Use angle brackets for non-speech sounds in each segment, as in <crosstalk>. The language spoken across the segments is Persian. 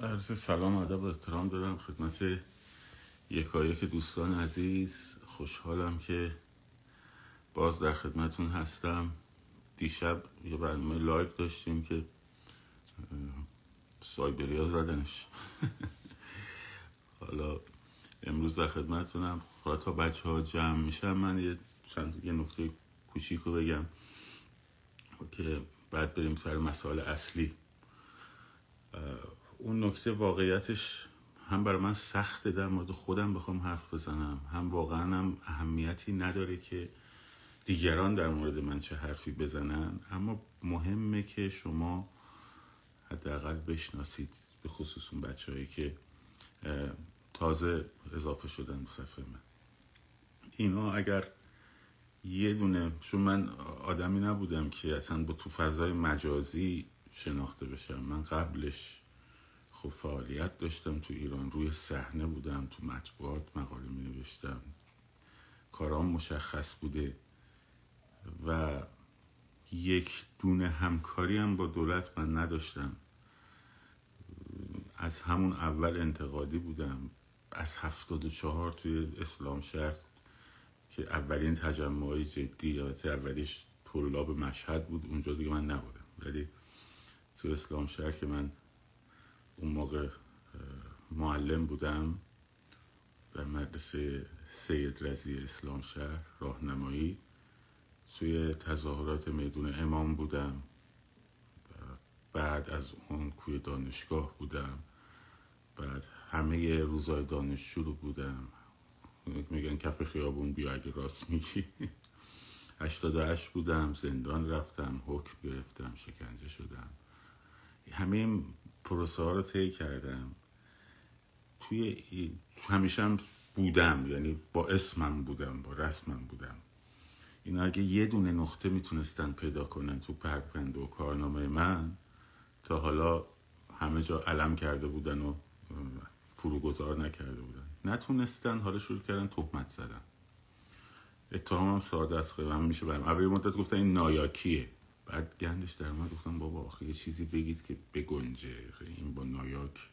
عرض سلام ادب و احترام دارم خدمت یکایک دوستان عزیز. خوشحالم که باز در خدمتون هستم. دیشب یه برنامه live داشتیم که سایبریا زدنش. <laughs> حالا امروز در خدمتونم. تا بچه ها جمع میشن من یه چند یه نکته کوچیک رو بگم که بعد بریم سر مسائل اصلی. اون نکته واقعیتش هم برای من سخته در مورد خودم بخوام حرف بزنم هم واقعا هم اهمیتی نداره که دیگران در مورد من چه حرفی بزنن. اما مهمه که شما حداقل بشناسید به خصوص اون بچه که تازه اضافه شدن به صفحه من. اینا اگر یه دونه چون من آدمی نبودم که اصلا با تو فضای مجازی شناخته بشم من قبلش خب فعالیت داشتم تو ایران. روی صحنه بودم تو مطبوعات مقاله می نوشتم کارام مشخص بوده و یک دونه همکاری هم با دولت من نداشتم. از همون اول انتقادی بودم. از هفتاد و چهار توی اسلام شهر که اولین تجمع های جدی یا اولیش طلاب مشهد بود اونجا دیگه من نبودم. ولی تو اسلام شهر که من اون موقع معلم بودم در مدرسه سید رزی اسلام شهر راهنمایی. توی تظاهرات میدون امام بودم بعد از اون کوی دانشگاه بودم. بعد همه روزای دانشجو رو بودم. میگن کف خیابون بیا اگه راست میگی. <laughs> 88 بودم زندان رفتم حکم گرفتم شکنجه شدم. همه پروسه ها رو طی کردم. توی همیشه هم بودم یعنی با اسمم بودم با رسمم بودم. اینا اگه یه دونه نقطه می‌تونستن پیدا کنن تو پرپند و کارنامه من تا حالا همه جا علم کرده بودن و فروگذار نکرده بودن. نتونستن حالا شروع کردن تهمت زدن. اتهام هم ساده است خیلی هم میشه برم. اول مدت گفتن این نایاکیه. بعد گندش در من گفتم بابا آخه یه چیزی بگید که بگنجه. این با نایاک.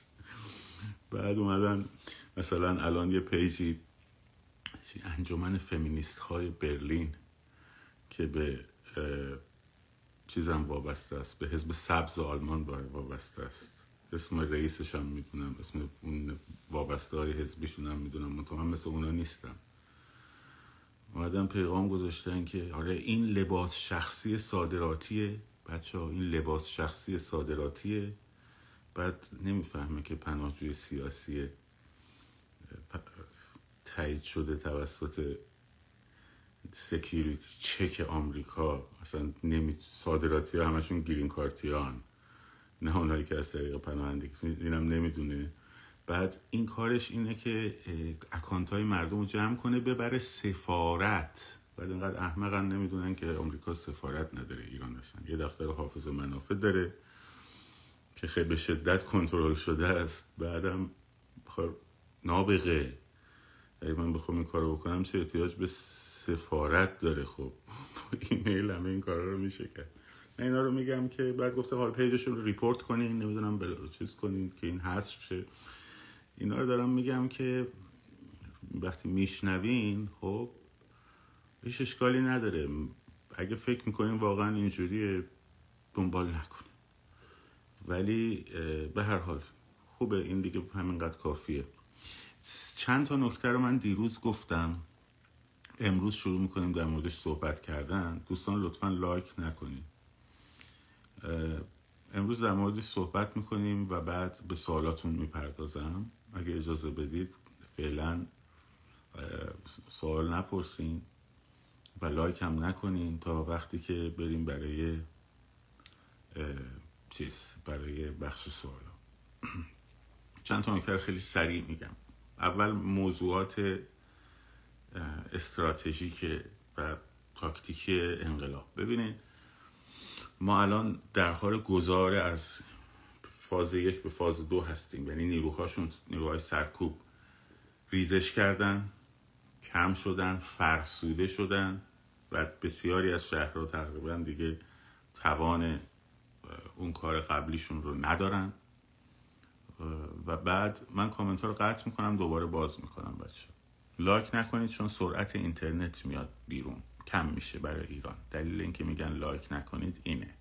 <laughs> بعد اومدن مثلا الان یه پیجی انجمن فمینیست های برلین که به چیزم وابسته است به حزب سبز آلمان وابسته است. اسم رئیسش هم می‌دونم اسم اون وابسته های حزبیشون هم می‌دونم من مثل اونا نیستم. اومدن پیغام گذاشتن که آره این لباس شخصی صادراتیه. بچه این لباس شخصی صادراتیه. بعد نمی‌فهمه که پناهجوی سیاسی تایید شده توسط security check آمریکا. اصلا نمی صادراتی همشون green card ی‌ان. نه اونایی که از طریق پناهندگی اینم نمی‌دونه. بعد این کارش اینه که account های مردم رو جمع کنه ببره سفارت. بعد اینقدر احمقا نمی‌دونن که آمریکا سفارت نداره ایران هستن یه دفتر حافظ منافع داره که خیلی به شدت کنترل شده است. بعدم خب نابغه. اگه من بخوام این کارو بکنم چه احتیاج به سفارت داره؟ خب <laughs> ایمیل همه این کارا رو میشه کرد. من اینا رو میگم که بعد گفته حالا page شون رو report کنین نمی‌دونم بل... چیز کنین که این حذف شه. اینا رو دارم میگم که وقتی میشنوین خب هیچ اشکالی نداره. اگه فکر می‌کنین واقعا اینجوری دنبال نکنین. ولی به هر حال خوبه. این دیگه همینقدر کافیه. چند تا نکته رو من دیروز گفتم. امروز شروع می‌کنیم در موردش صحبت کردن. دوستان لطفا لایک نکنید امروز در موردش صحبت می‌کنیم و بعد به سوالاتون می‌پردازم. اگه اجازه بدید فعلا سوال نپرسین و لایک هم نکنین تا وقتی که بریم برای چیز برای بخش سوال. چند تا نکته خیلی سریع میگم. اول موضوعات استراتژیک و تاکتیکی انقلاب. ببینید ما الان در حال گذار از فاز یک به فاز دو هستیم. یعنی نیروهاشون نیروهای سرکوب ریزش کردن کم شدن فرسوده شدن و بسیاری از شهرها تقریبا دیگه توان اون کار قبلیشون رو ندارن. و بعد من کامنت ها رو قطع می‌کنم دوباره باز می‌کنم بچه like نکنید چون سرعت اینترنت میاد بیرون. کم میشه برای ایران. دلیل اینکه میگن like نکنید اینه.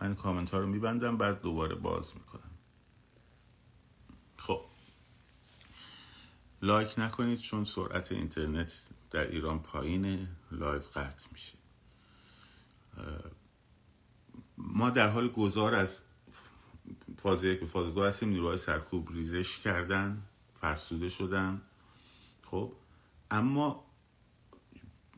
من کامنت ها رو میبندم بعد دوباره باز می‌کنم. خب. like نکنید چون سرعت اینترنت در ایران پایینه. live قطع میشه. ما در حال گذار از فاز یک به فاز دو هستیم. نیروهای سرکوب ریزش کردن فرسوده شدن. خب. اما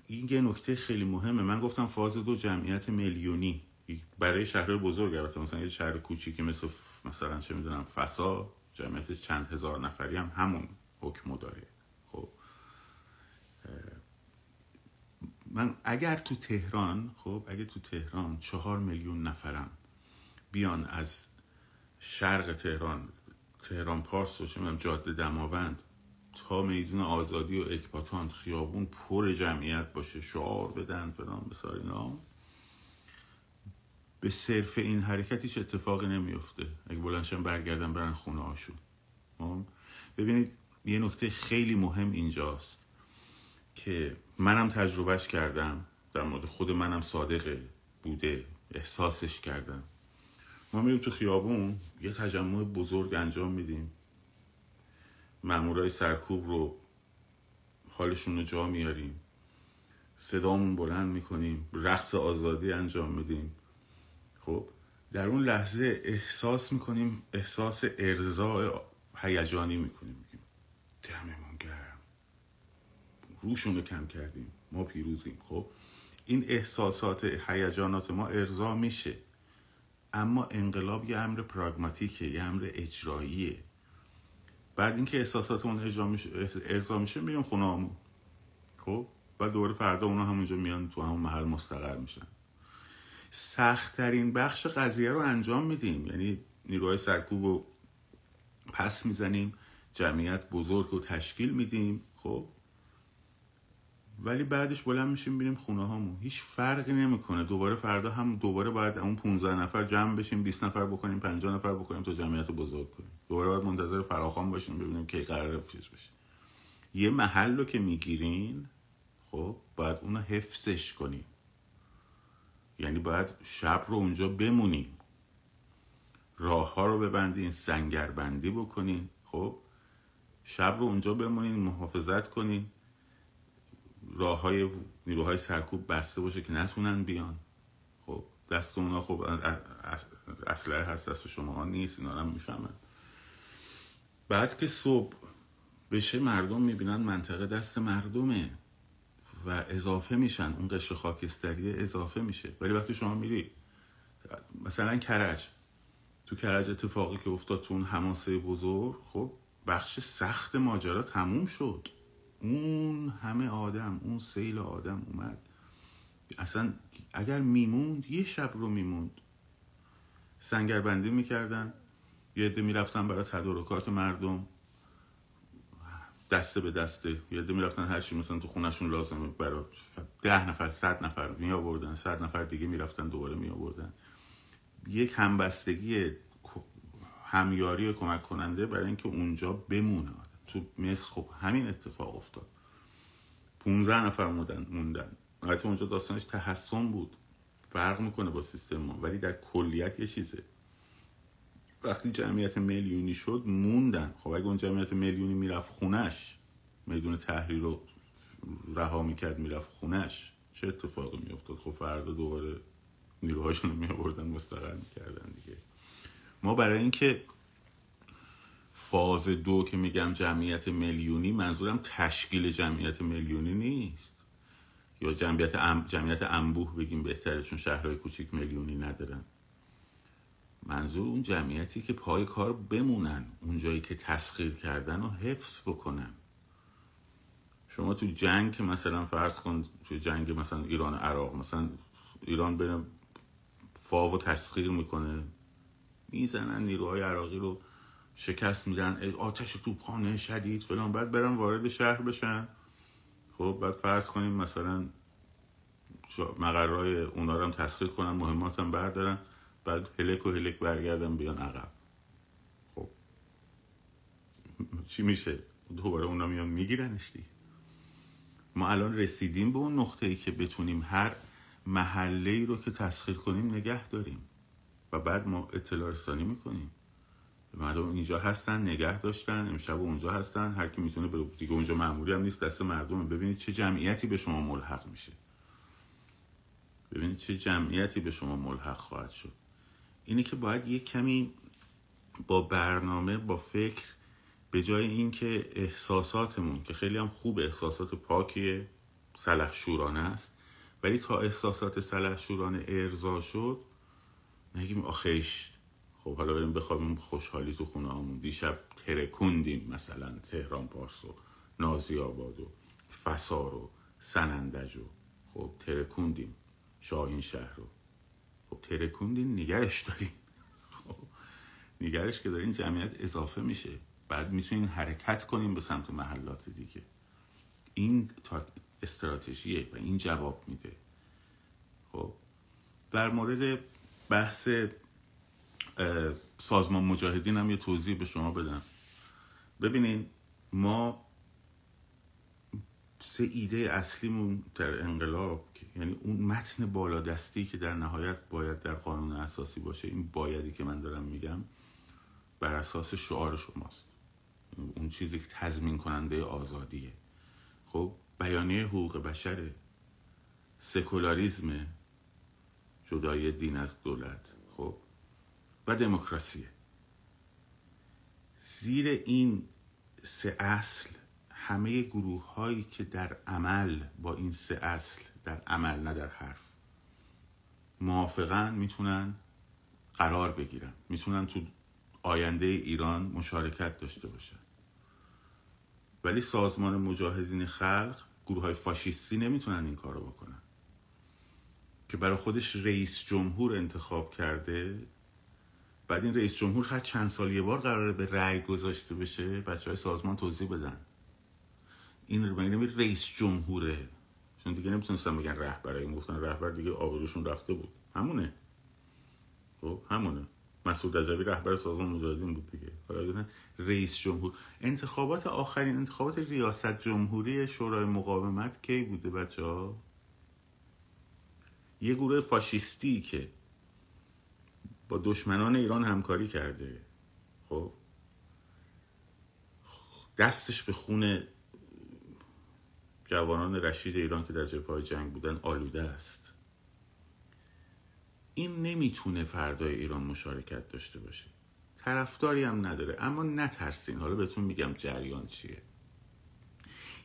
این یه نکته خیلی مهمه. من گفتم فاز دو جمعیت میلیونی. برای شهرهای بزرگ البته مثلا یه شهر کوچیکی مثل مثلا چه می‌دونم فسا جمعیت چند هزار نفری هم همون حکم داره. خب. من اگر تو تهران خب اگر تو تهران چهار میلیون نفرم بیان از شرق تهران تهران پارس و چه جاده دماوند تا میدون آزادی و اکباتان خیابون پر جمعیت باشه شعار بدن فلان بسار اینا به صرف این حرکت هیچ اتفاقی نمیفته اگه بلندشن برگردن برن خونه هاشون. خب؟ ببینید یه نکته خیلی مهم اینجاست که منم تجربهش کردم. در مورد خود منم صادقه بوده احساسش کردم. ما میریم تو خیابون یه تجمع بزرگ انجام میدیم. مامورای سرکوب رو حالشون رو جا میاریم. صدامون بلند می‌کنیم. رقص آزادی انجام میدیم. خب در اون لحظه احساس می‌کنیم احساس ارزا هیجانی می‌کنیم میگیم دممون گرم. روشون رو کم کردیم ما پیروزیم. خب این احساسات هیجانات ما ارضا میشه. اما انقلاب یه امر پراگماتیکه یه امر اجراییه. بعد اینکه احساساتمون ارضا میشه میریم خونه همون خب بعد دوباره فردا اونا همونجا میان تو همون محل مستقر میشن. سختترین بخش قضیه رو انجام میدیم. یعنی نیروهای سرکوب رو پس می‌زنیم جمعیت بزرگ رو تشکیل میدیم خب؟ ولی بعدش بلند میشیم بریم خونه هامون. هیچ فرقی نمی‌کنه. دوباره فردا هم دوباره باید اون 15 نفر جمع بشیم 20 نفر بکنیم 50 نفر بکنیم تا جمعیت رو بزرگ کنیم. دوباره باید منتظر فراخوان باشیم ببینیم کی قرار چیز بشه. یه محل رو که می‌گیرین خب؟ باید اونو حفظش کنیم. یعنی باید شب رو اونجا بمونیم راه ها رو ببندین سنگربندی بکنین خب شب رو اونجا بمونین محافظت کنین راه های نیروهای سرکوب بسته باشه که نتونن بیان. خب دست اونا خب اسلحه هست دست شما ها نیست اینا هم می‌فهمن. بعد که صبح بشه مردم می‌بینن منطقه دست مردمه. و اضافه میشن. اون قشر خاکستری اضافه میشه. ولی وقتی شما میری مثلا کرج. تو کرج اتفاقی که افتاد تو اون هماسه بزرگ خب بخش سخت ماجرا تموم شد. اون همه آدم اون سیل آدم اومد. اصلا اگر میموند یه شب رو میموند. سنگربندی می‌کردن. یه عده می‌رفتن برای تدارکات مردم. دسته به دسته. یه عده می‌رفتن هر چی مثلا تو خونشون لازمه برای ده نفر صد نفر می آوردن صد نفر دیگه می‌رفتن دوباره می آوردن یک همبستگی همیاری کمک کننده برای اینکه اونجا بمونه. تو مصر خب همین اتفاق افتاد. 15 نفر موندن. موندن اونجا داستانش تحسن بود. فرق می‌کنه با سیستم ما. ولی در کلیت یه چیزه. وقتی جمعیت میلیونی شد موندن. خب اگه اون جمعیت میلیونی می‌رفت خونش میدون تحریر رو رها می‌کرد می‌رفت خونش چه اتفاقی میافتاد؟ خب فردا دوباره نیروهاشون رو میآوردن مستقر می‌کردن دیگه. ما برای اینکه فاز دو که میگم جمعیت میلیونی منظورم تشکیل جمعیت میلیونی نیست. یا جمعیت, ام... جمعیت انبوه بگیم بهتره چون شهرهای کوچیک میلیونی ندارن. منظور اون جمعیتی که پای کار بمونن اونجایی که تسخیر کردن و حفظ بکنن. شما تو جنگ که مثلا فرض کن تو جنگ مثلا ایران عراق مثلا ایران بره فاو تسخیر می‌کنه می‌زنن نیروهای عراقی رو شکست میدن آتش توپخانه شدید فلان بعد برن وارد شهر بشن. خب بعد فرض کنیم مثلا مقرهای اونا رو هم تسخیر کنن مهمات هم بردارن. بعد هلک و هلک برگردن بیان عقب. خب. چی میشه؟ دوباره اونا میان میگیرنش دیگه. ما الان رسیدیم به اون نقطه ای که بتونیم هر محله ای رو که تسخیر کنیم نگه داریم. و بعد ما اطلاع رسانی می‌کنیم. مردم اینجا هستن نگه داشتن امشب اونجا هستن هر کی می‌تونه به دیگه اونجا معمولی هم نیست دست مردم ببینید چه جمعیتی به شما ملحق میشه. ببینید چه جمعیتی به شما ملحق خواهد شد. اینه که باید یه کمی با برنامه با فکر به جای اینکه احساساتمون که خیلی هم خوب احساسات پاکیه سلح شورانه است ولی تا احساسات سلح شورانه ارضا شد نگیم آخیش خب حالا بریم بخوابیم خوشحالی تو خونه همون دیشب ترکوندیم مثلا تهران پارس و نازی آباد و فسار و سنندج و خب ترکوندیم شاهین شهر رو. ترکوندین نگرش دارین خب نگرش که دارین جمعیت اضافه میشه. بعد می‌تونین حرکت کنیم به سمت محلات دیگه. این استراتژیه و این جواب میده. خب در مورد بحث سازمان مجاهدین هم یه توضیح به شما بدم. ببینین ما سه ایده اصلیمون در انقلاب یعنی اون متن بالادستی که در نهایت باید در قانون اساسی باشه این بایدی که من دارم میگم بر اساس شعار شماست. اون چیزی که تضمین کننده آزادیه. خب بیانیه حقوق بشره سکولاریزم جدای دین از دولت. خب و دموکراسیه. زیر این سه اصل همه گروه هایی که در عمل با این سه اصل در عمل نه در حرف. موافقا می‌تونن قرار بگیرن. می‌تونن تو آینده ایران مشارکت داشته باشن. ولی سازمان مجاهدین خلق گروه های فاشیستی نمی‌تونن این کارو بکنن. که برای خودش رئیس جمهور انتخاب کرده بعد این رئیس جمهور هر چند سال یه بار قراره به رأی گذاشته بشه بچه های سازمان توضیح بدن. این رو رئیس جمهوره. چون دیگه نمی‌تونستن بگن رهبر. این گفتن رهبر دیگه آبروشون رفته بود. همونه. خب همونه. مسعود رجبی رهبر سازمان مجاهدین بود دیگه. حالا رئیس جمهور. انتخابات آخرین انتخابات ریاست جمهوری شورای مقاومت کی بوده بچه ها؟ یه گروه فاشیستی که با دشمنان ایران همکاری کرده. خب. دستش به خون جوانان رشید ایران که در جبهه جنگ بودن آلوده است. این نمی‌تونه فردای ایران مشارکت داشته باشه. طرفداری هم نداره. اما نترسین. حالا بهتون میگم جریان چیه.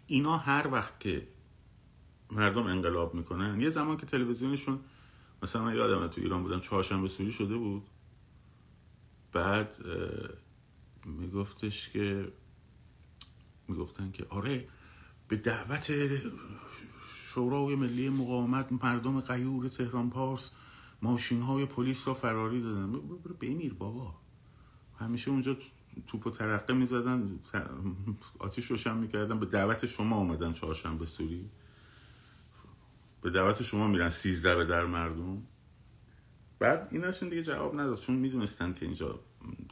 اینا هر وقت که مردم انقلاب می‌کنن یه زمان که تلویزیونشون مثلا من یادم تو ایران بودم چهارشنبه سوری شده بود. بعد میگفتش که می‌گفتن که آره به دعوت شورای ملی مقاومت مردم قیور تهران پارس ماشین های پلیس را فراری دادن. بمیر بابا. همیشه اونجا توپ و ترقه می‌زدن آتیش روشن می‌کردن. به دعوت شما آمدن چهارشنبه سوری. به دعوت شما میرن سیزده به در مردم. بعد ایناشون دیگه جواب نداد چون می‌دونستن که اینجا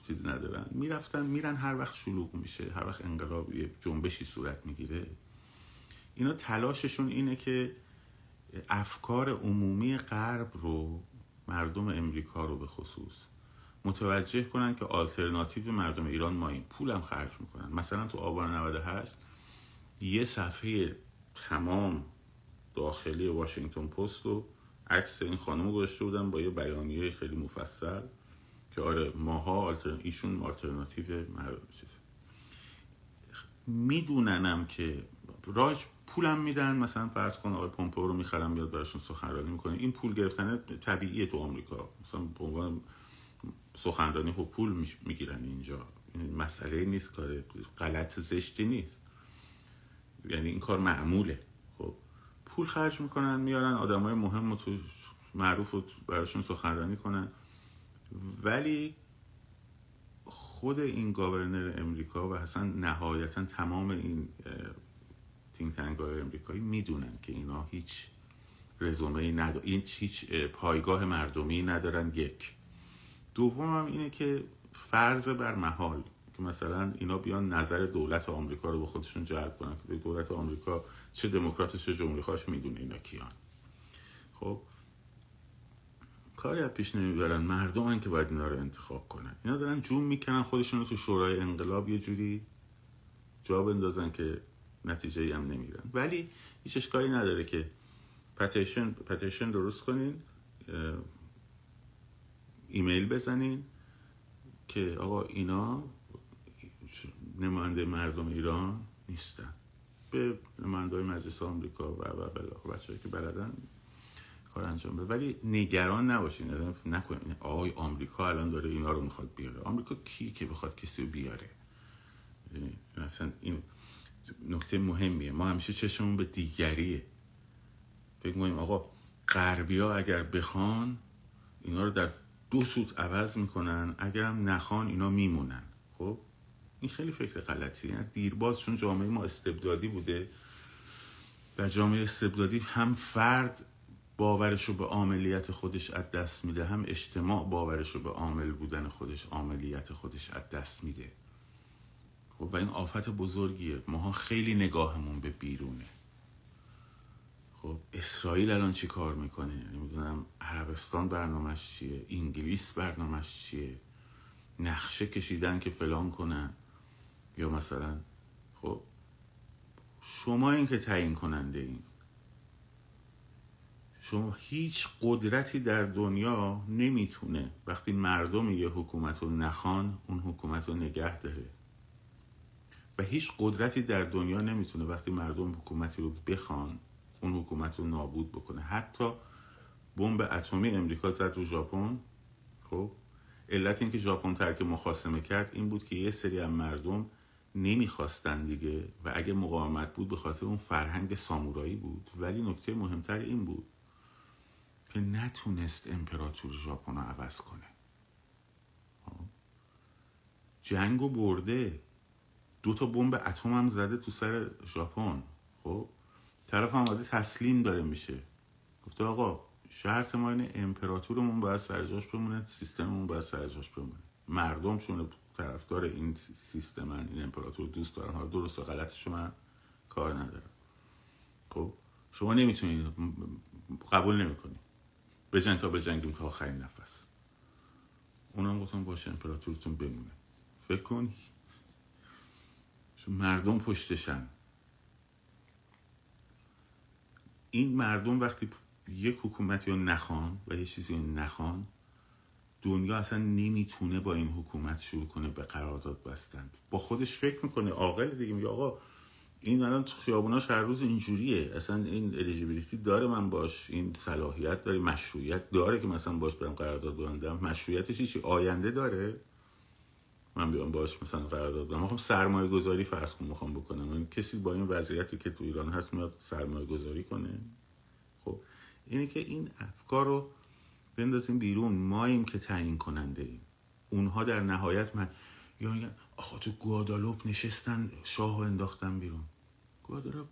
چیز ندارن. می‌رفتن میرن هر وقت شلوغ میشه هر وقت انقلاب یه جنبشی صورت می‌گیره. اینا تلاششون اینه که افکار عمومی غرب رو مردم امریکا رو به خصوص متوجه کنن که آلترناتیو مردم ایران ما این پولم خرج می‌کنن. مثلا تو آبان 98 یه صفحه تمام داخلی واشنگتن پست و عکس این خانم گذاشته بودن با یه بیانیه خیلی مفصل که آره ماها آلتر... ایشون آلترناتیو مردم چیز. میدوننم که راج پولم میدن. مثلا فرض کن آقای پومپو رو می‌خرم بیاد براشون سخنرانی می‌کنه. این پول گرفتن طبیعیه تو آمریکا. مثلا به عنوان سخنرانی و پول می‌گیرن اینجا. مسئله نیست کار غلط زشتی نیست. یعنی این کار معموله. خب پول خرج می‌کنن میارن آدمای مهم و تو معروف و براشون سخنرانی کنن. ولی خود این گاورنر امریکا و اصلا نهایتا تمام این تینگ تنگ های امریکایی می‌دونن که اینا هیچ رزومه ای ندارن این هیچ پایگاه مردمی ندارن یک. دوم هم اینه که فرض بر محال که مثلا اینا بیان نظر دولت آمریکا رو به خودشون جلب کنن. که دولت آمریکا چه دموکراتش چه جمهوری خواهش می‌دونه اینا کیان. خب کاری از پیش نمی‌برن. مردم هن که باید اینا رو انتخاب کنن. اینا دارن جون می‌کنن خودشون رو تو شورای انقلاب یه جوری جا بندازن که نتیجه ای هم نمیرن ولی هیچ اشکالی نداره که پتیشن پتیشن درست کنین ایمیل بزنین که آقا اینا نماینده مردم ایران نیستن. به نماینده مجلس آمریکا و و بلا بچه که بلدن کار انجام بده. ولی نگران نباشین. یعنی نکنین آقای آمریکا الان داره اینا رو می‌خواد بیاره. آمریکا کی که بخواد کسی رو بیاره؟ یعنی مثلا این نکته مهمیه. ما همیشه چشمون به دیگریه. فکر می‌کنیم آقا غربی ها اگر بخوان اینا رو در دو سوت عوض می‌کنن. اگرم نخوان اینا میمونن. خب؟ این خیلی فکر غلطی یعنی دیرباز چون جامعه ما استبدادی بوده و جامعه استبدادی هم فرد باورش رو به عاملیت خودش از دست میده هم اجتماع باورش رو به عامل بودن خودش عاملیت خودش از دست میده. خب و این آفت بزرگیه. ماها خیلی نگاهمون به بیرونه. خب اسرائیل الان چی کار می‌کنه؟ نمی‌دونم عربستان برنامهش چیه؟ انگلیس برنامهش چیه؟ نقشه کشیدن که فلان کنن؟ یا مثلا خب شما این که تعیین کننده این. شما هیچ قدرتی در دنیا نمی‌تونه. وقتی مردم یه حکومت رو نخوان اون حکومت رو نگه داره. و هیچ قدرتی در دنیا نمی‌تونه وقتی مردم حکومتی رو بخوان اون حکومت رو نابود بکنه. حتی بمب اتمی امریکا زد رو ژاپن. خب علت اینکه ژاپن ترک مخاسمه کرد این بود که یه سری از مردم نمی‌خواستن دیگه و اگه مقاومت بود به خاطر اون فرهنگ سامورایی بود. ولی نکته مهمتر این بود که نتونست امپراتور ژاپن رو عوض کنه. خب؟ جنگ و برده. دو تا بمب اتم هم زده تو سر ژاپن. خب طرف هم تسلیم داره میشه. گفته آقا شرط ما اینه امپراتورمون باید سرجاش بمونه سیستممون باید سرجاش بمونه. مردم چون طرفدار این سیستم این امپراتور دوست دارن حالا درست و غلطش من کار ندارم. خب شما نمی‌تونید قبول نمی‌کنید بجنگ تا بجنگیم تا آخرین نفس. اونم گفتم باشه امپراتورتون بمونه. فکر کن مردم پشتشن. این مردم وقتی یک حکومتی رو نخوان و یه چیزی نخوان دنیا اصلا نمی‌تونه با این حکومت شروع کنه به قرارداد بستند با خودش فکر می‌کنه عاقل دیگه میگه آقا این الان تو خیابوناش هر روز اینجوریه. اصلا این الیجیبیلیتی داره من باش این صلاحیت داره مشروعیت داره که مثلا باش برم قرارداد ببندم. مشروعیتش چی؟ آینده داره. من بیام باش مثلا قرارداد ببندم می‌خوام سرمایه گذاری فرض کنم می‌خوام بکنم. این کسی با این وضعیتی که تو ایران هست میاد سرمایه گذاری کنه؟ خب اینه که این افکار رو بندازیم بیرون. ماییم که تعیین کننده ایم. اونها در نهایت من یا میگن آخه تو گوادالوپ نشستن شاه انداختن بیرون. گوادالوپ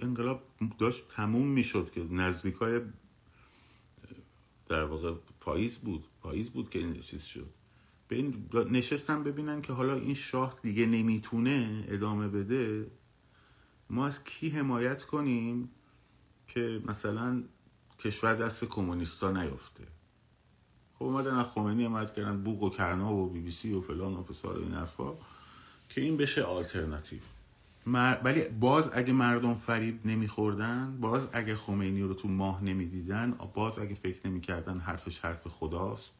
انقلاب داشت تموم می‌شد که نزدیکای در واقع پاییز بود. پاییز بود که این چیز شد. این نشستن ببینن که حالا این شاه دیگه نمی‌تونه ادامه بده. ما از کی حمایت کنیم که مثلا کشور دست کمونیستا نیفته خب اومدن از خمینی حمایت کردن بوق و کرنا و بی بی سی و فلان و فسار این حرفا که این بشه آلترناتیو. ولی باز اگه مردم فریب نمیخوردن باز اگه خمینی رو تو ماه نمی‌دیدن باز اگه فکر نمی‌کردن حرفش حرف خداست.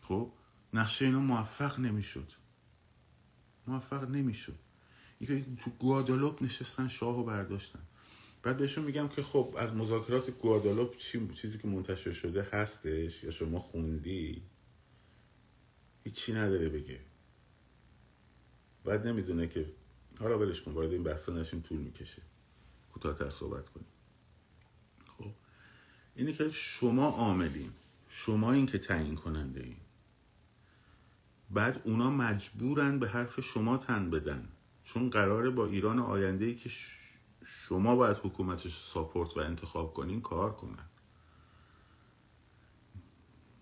خب؟ نقشه اینا موفق نمی‌شد. موفق نمی‌شد. یکی تو گوادالوپ نشستن شاه برداشتن. بعد بهشون میگم که خب از مذاکرات گوادالوپ چی چیزی که منتشر شده هستش یا شما خوندی؟ هیچی نداره بگه. بعد نمی‌دونه که حالا ولش کن وارد این بحثا نشیم طول می‌کشه. کوتاهتر صحبت کنیم. خب اینه که شما عاملین. شما این که تعیین کننده این بعد اونا مجبورن به حرف شما تن بدن. چون قراره با ایران آینده ای که شما باید حکومتش ساپورت و انتخاب کنین کار کنن.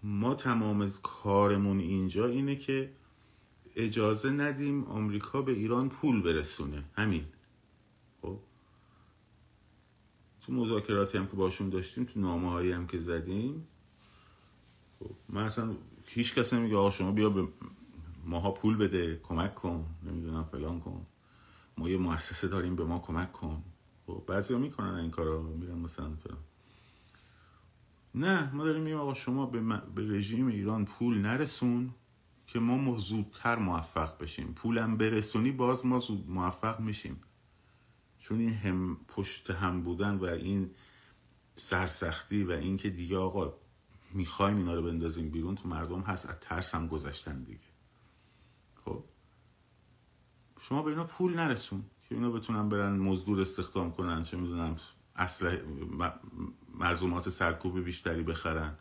ما تمام کارمون اینجا اینه که اجازه ندیم آمریکا به ایران پول برسونه. همین. خب؟ تو مذاکراتی هم که باشون داشتیم تو نامه هم که زدیم خب من اصلا هیچ کس نمیگه آقا شما بیا به ماها پول بده کمک کن نمی‌دونم فلان کن. ما یه مؤسسه داریم به ما کمک کن. خب بعضی ها می‌کنن این کارا میرن مثلا فلان. نه ما داریم میگیم آقا شما به, به رژیم ایران پول نرسون که ما زودتر موفق بشیم. پولم برسونی باز ما زود موفق میشیم. چون این هم پشت هم بودن و این سرسختی و اینکه دیگه آقا می‌خوایم اینا رو بندازیم بیرون تو مردم هست از ترس هم گذشتن دیگه. شما به اینا پول نرسون که اینا بتونن برن مزدور استخدام کنن چه می‌دونم اصل ملزومات سرکوب بیشتری بخرن.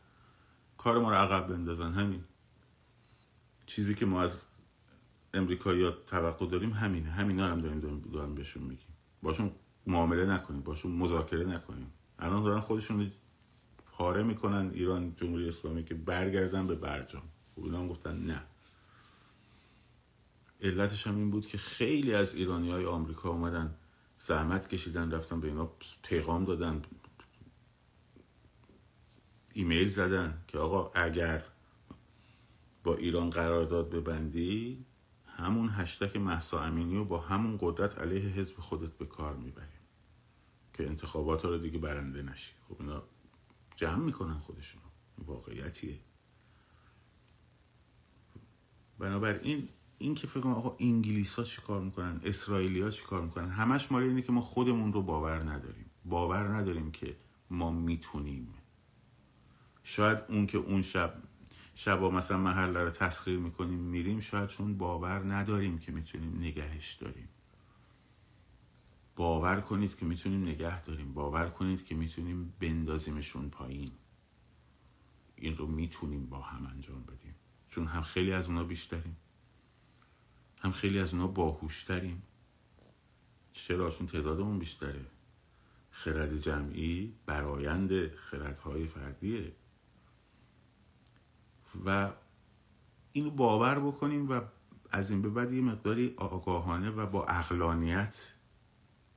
کار ما رو عقب بندازن همین. چیزی که ما از امریکایی توقع داریم همینه همین هم داریم داریم, داریم بهشون میگیم. باشون معامله نکنیم باشون مذاکره نکنیم. الان دارن خودشون پاره می‌کنن ایران جمهوری اسلامی که برگردن به برجام. خب اینا هم گفتن نه. علتش هم این بود که خیلی از ایرانی های آمریکا اومدن زحمت کشیدن رفتن به اینا پیغام دادن ایمیل زدن که آقا اگر با ایران قرارداد ببندی همون هشتک محسا امینی رو با همون قدرت علیه حزب خودت به کار می‌بریم که انتخابات رو دیگه برنده نشی. خب اینا جمع می‌کنن خودشون واقعیتیه. بنابراین این که فکر کنم آقا انگلیس ها چی کار می‌کنن؟ اسرائیلی ها چی کار می‌کنن؟ همش مال اینه که ما خودمون رو باور نداریم. باور نداریم که ما می‌تونیم. شاید اون که اون شب شبا مثلا محل رو تسخیر می‌کنیم میریم شاید چون باور نداریم که می‌تونیم نگهش داریم. باور کنید که می‌تونیم نگه داریم. باور کنید که می‌تونیم بندازیمشون پایین. این رو می‌تونیم با هم انجام بدیم. چون هم خیلی از اونا بیشتریم. هم خیلی از اونا باهوشتریم. چرا چون تعدادمون بیشتره. خرد جمعی برایند خردهای فردیه. و اینو باور بکنیم و از این به بعد یه مقداری آگاهانه و با اقلانیت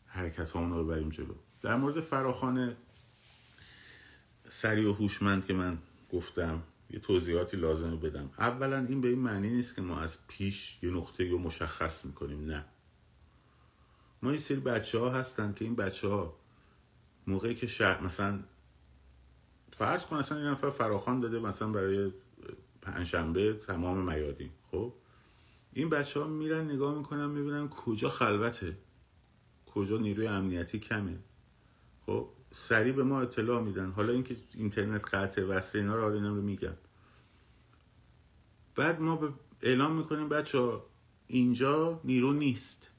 حرکت رو ببریم جلو. در مورد فراخانه سریع و هوشمند که من گفتم یه توضیحاتی لازمه بدم. اولا این به این معنی نیست که ما از پیش یه نقطه رو مشخص می‌کنیم نه. ما یه سری بچه ها هستن که این بچه ها موقعی که شهر مثلا فرض کن اصلا این نفر فراخان داده مثلا برای پنجشنبه تمام میادین خب؟ این بچه ها میرن نگاه می‌کنن می‌بینن کجا خلوته کجا نیروی امنیتی کمه خب؟ سریع به ما اطلاع میدن. حالا اینکه اینترنت قطع وصل اینا رو اینا رو میگم. بعد ما به اعلام می‌کنیم بچه ها اینجا نیرو نیست.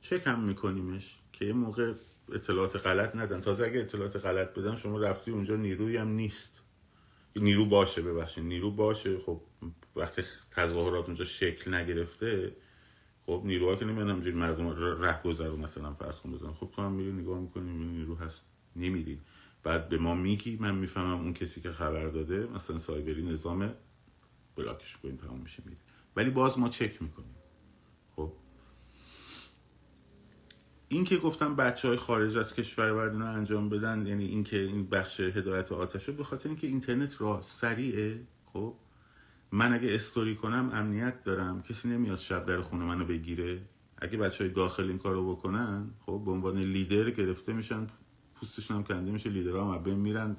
چک هم میکنیمش که یه موقع اطلاعات غلط ندن. تازه اگه اطلاعات غلط بدن شما رفتی اونجا نیروی هم نیست. نیرو باشه ببخشید. نیرو باشه. خب وقتی تظاهرات اونجا شکل نگرفته خب نیروها که نمیان همجوری مردم ره گذرو مثلا فرض کن بزن خب تو هم میری نگاه می‌کنی می‌بینی نیرو هست نمیری. بعد به ما میگی من می‌فهمم اون کسی که خبر داده مثلا سایبری نظام بلاکش کنیم تمام میشه میری. ولی باز ما چک می‌کنیم. خب؟ این که گفتم بچه های خارج از کشور باید اینو انجام بدن یعنی این که این بخش هدایت آتشه به خاطر اینکه اینترنت راه سریعه خب؟ من اگه استوری کنم امنیت دارم. کسی نمیاد شب در خونه منو بگیره. اگه بچه های داخل این کارو بکنن خب به عنوان لیدر گرفته میشن پوستشون هم کنده میشه لیدرها هم میرن.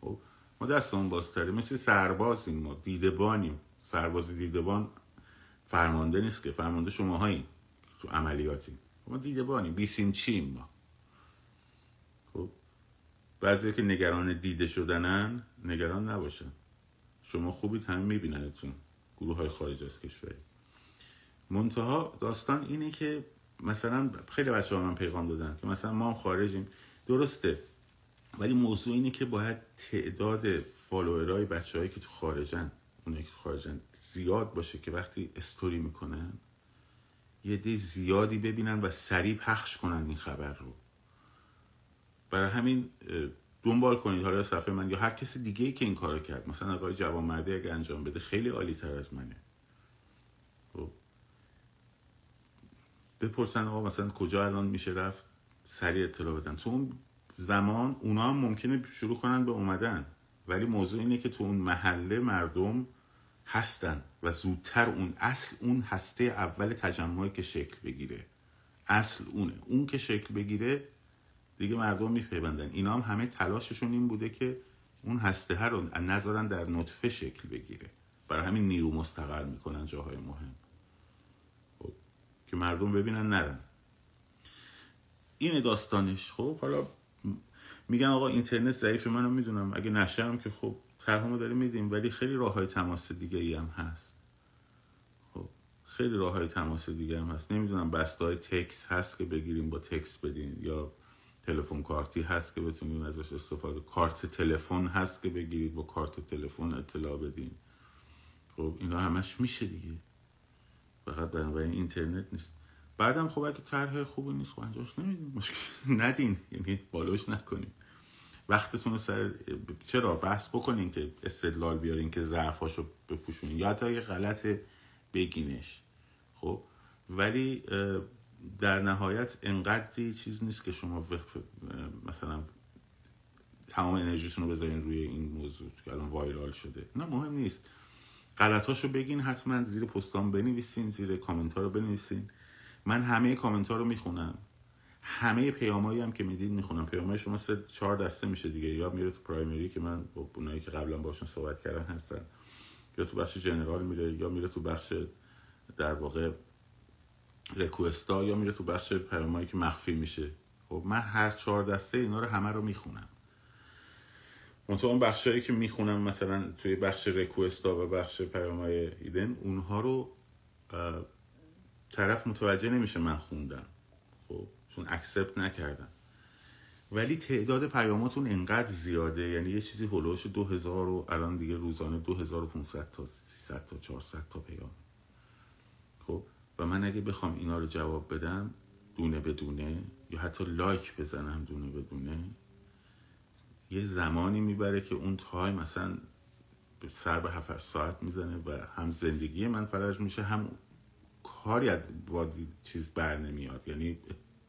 خب ما دستمون بازتره. مثل سربازیم ما دیدبانیم. سرباز دیدبان فرمانده نیست که فرمانده شما تو عملیاتی ما دیدبانیم بیسیم چیم ما. خب بعضی که نگران دیده شدنن نگران نباشن. شما خوبید همه میبیننتون. گروه های خارج از کشوری. منتها داستان اینه که مثلا خیلی بچه ها من پیغام دادن که مثلا ما هم خارجیم. درسته. ولی موضوع اینه که باید تعداد فالوورهای بچه هایی که تو خارجن اونایی که تو خارجن زیاد باشه که وقتی استوری می‌کنن یه دی زیادی ببینن و سریع پخش کنن این خبر رو. برای همین دنبال کنید. حالا صفحه من یا هر کسی دیگه ای که این کارو کرد. مثلا آقای جوانمردی اگه انجام بده خیلی عالی تر از منه. خب. بپرسن آقا مثلا کجا الان میشه رفت؟ سریع اطلاع بدن. تو اون زمان اونا هم ممکنه شروع کنن به اومدن. ولی موضوع اینه که تو اون محله مردم هستن و زودتر اون اصل اون هسته اول تجمعی که شکل بگیره. اصل اونه. اون که شکل بگیره دیگه مردم میپیوندن اینا هم همه تلاششون این بوده که اون هسته رو نذارن در نطفه شکل بگیره. برای همین نیرو مستقر می‌کنن جاهای مهم. خب. که مردم ببینن نرن. این داستانش خب حالا میگن آقا اینترنت ضعیف منو می‌دونم. اگه نشم که خب طرحمو داریم میدیم ولی خیلی راه های تماس دیگه ای هم هست. خب خیلی راه های تماس دیگه هم هست. نمی‌دونم بسته های تکس هست که بگیریم با تکس بدین یا تلفن کارتی هست که بتونیم ازش استفاده کارت تلفن هست که بگیرید با کارت تلفن اطلاع بدین. خب اینا همش میشه دیگه. فقط بنابراین اینترنت نیست. بعدم خب اگه طرح خوبی نیست خب انجامش نمیدین مشکل ندین. یعنی بالوش نکنین وقتتون سر چرا؟ بحث بکنین که استدلال بیارین که ضعفاشو بپوشونین. یا تا یه غلط بگینش. خب ولی در نهایت انقدری چیز نیست که شما مثلا تمام انرژیتون رو بذارین روی این موضوع که الان وایرال شده. نه مهم نیست. غلطاشو بگین حتما زیر پستان بنویسین زیر کامنت ها رو بنویسین. من همه کامنت ها رو می‌خونم. همه پیامایی هم که می‌دید می‌خونم. پیامای شما سه چهار دسته میشه دیگه. یا میره تو پرایمری که من با اونایی که قبلا باشون صحبت کردن هستن. یا تو بخش جنرال میره یا میره تو بخش در واقع رکوستا یا میره تو بخش پیامایی که مخفی میشه. خب من هر چهار دسته اینا رو همه رو می‌خونم. منطقه اون بخشایی که می‌خونم مثلا توی بخش رکوستا و بخش پیامای ایدن اونها رو طرف متوجه نمیشه من خوندم. خب چون اکسپت نکردم. ولی تعداد پیاماتون انقدر زیاده. یعنی یه چیزی هلوش دو هزار و الان دیگه روزانه دو هزار و تا سیصد تا چهارصد تا پیام. خب و من اگه بخوام اینا رو جواب بدم دونه بدونه یا حتی like بزنم دونه بدونه یه زمانی می‌بره که اون time مثلا سر به هفت ساعت می‌زنه و هم زندگی من فلج میشه هم کاری با چیز بر نمیاد. یعنی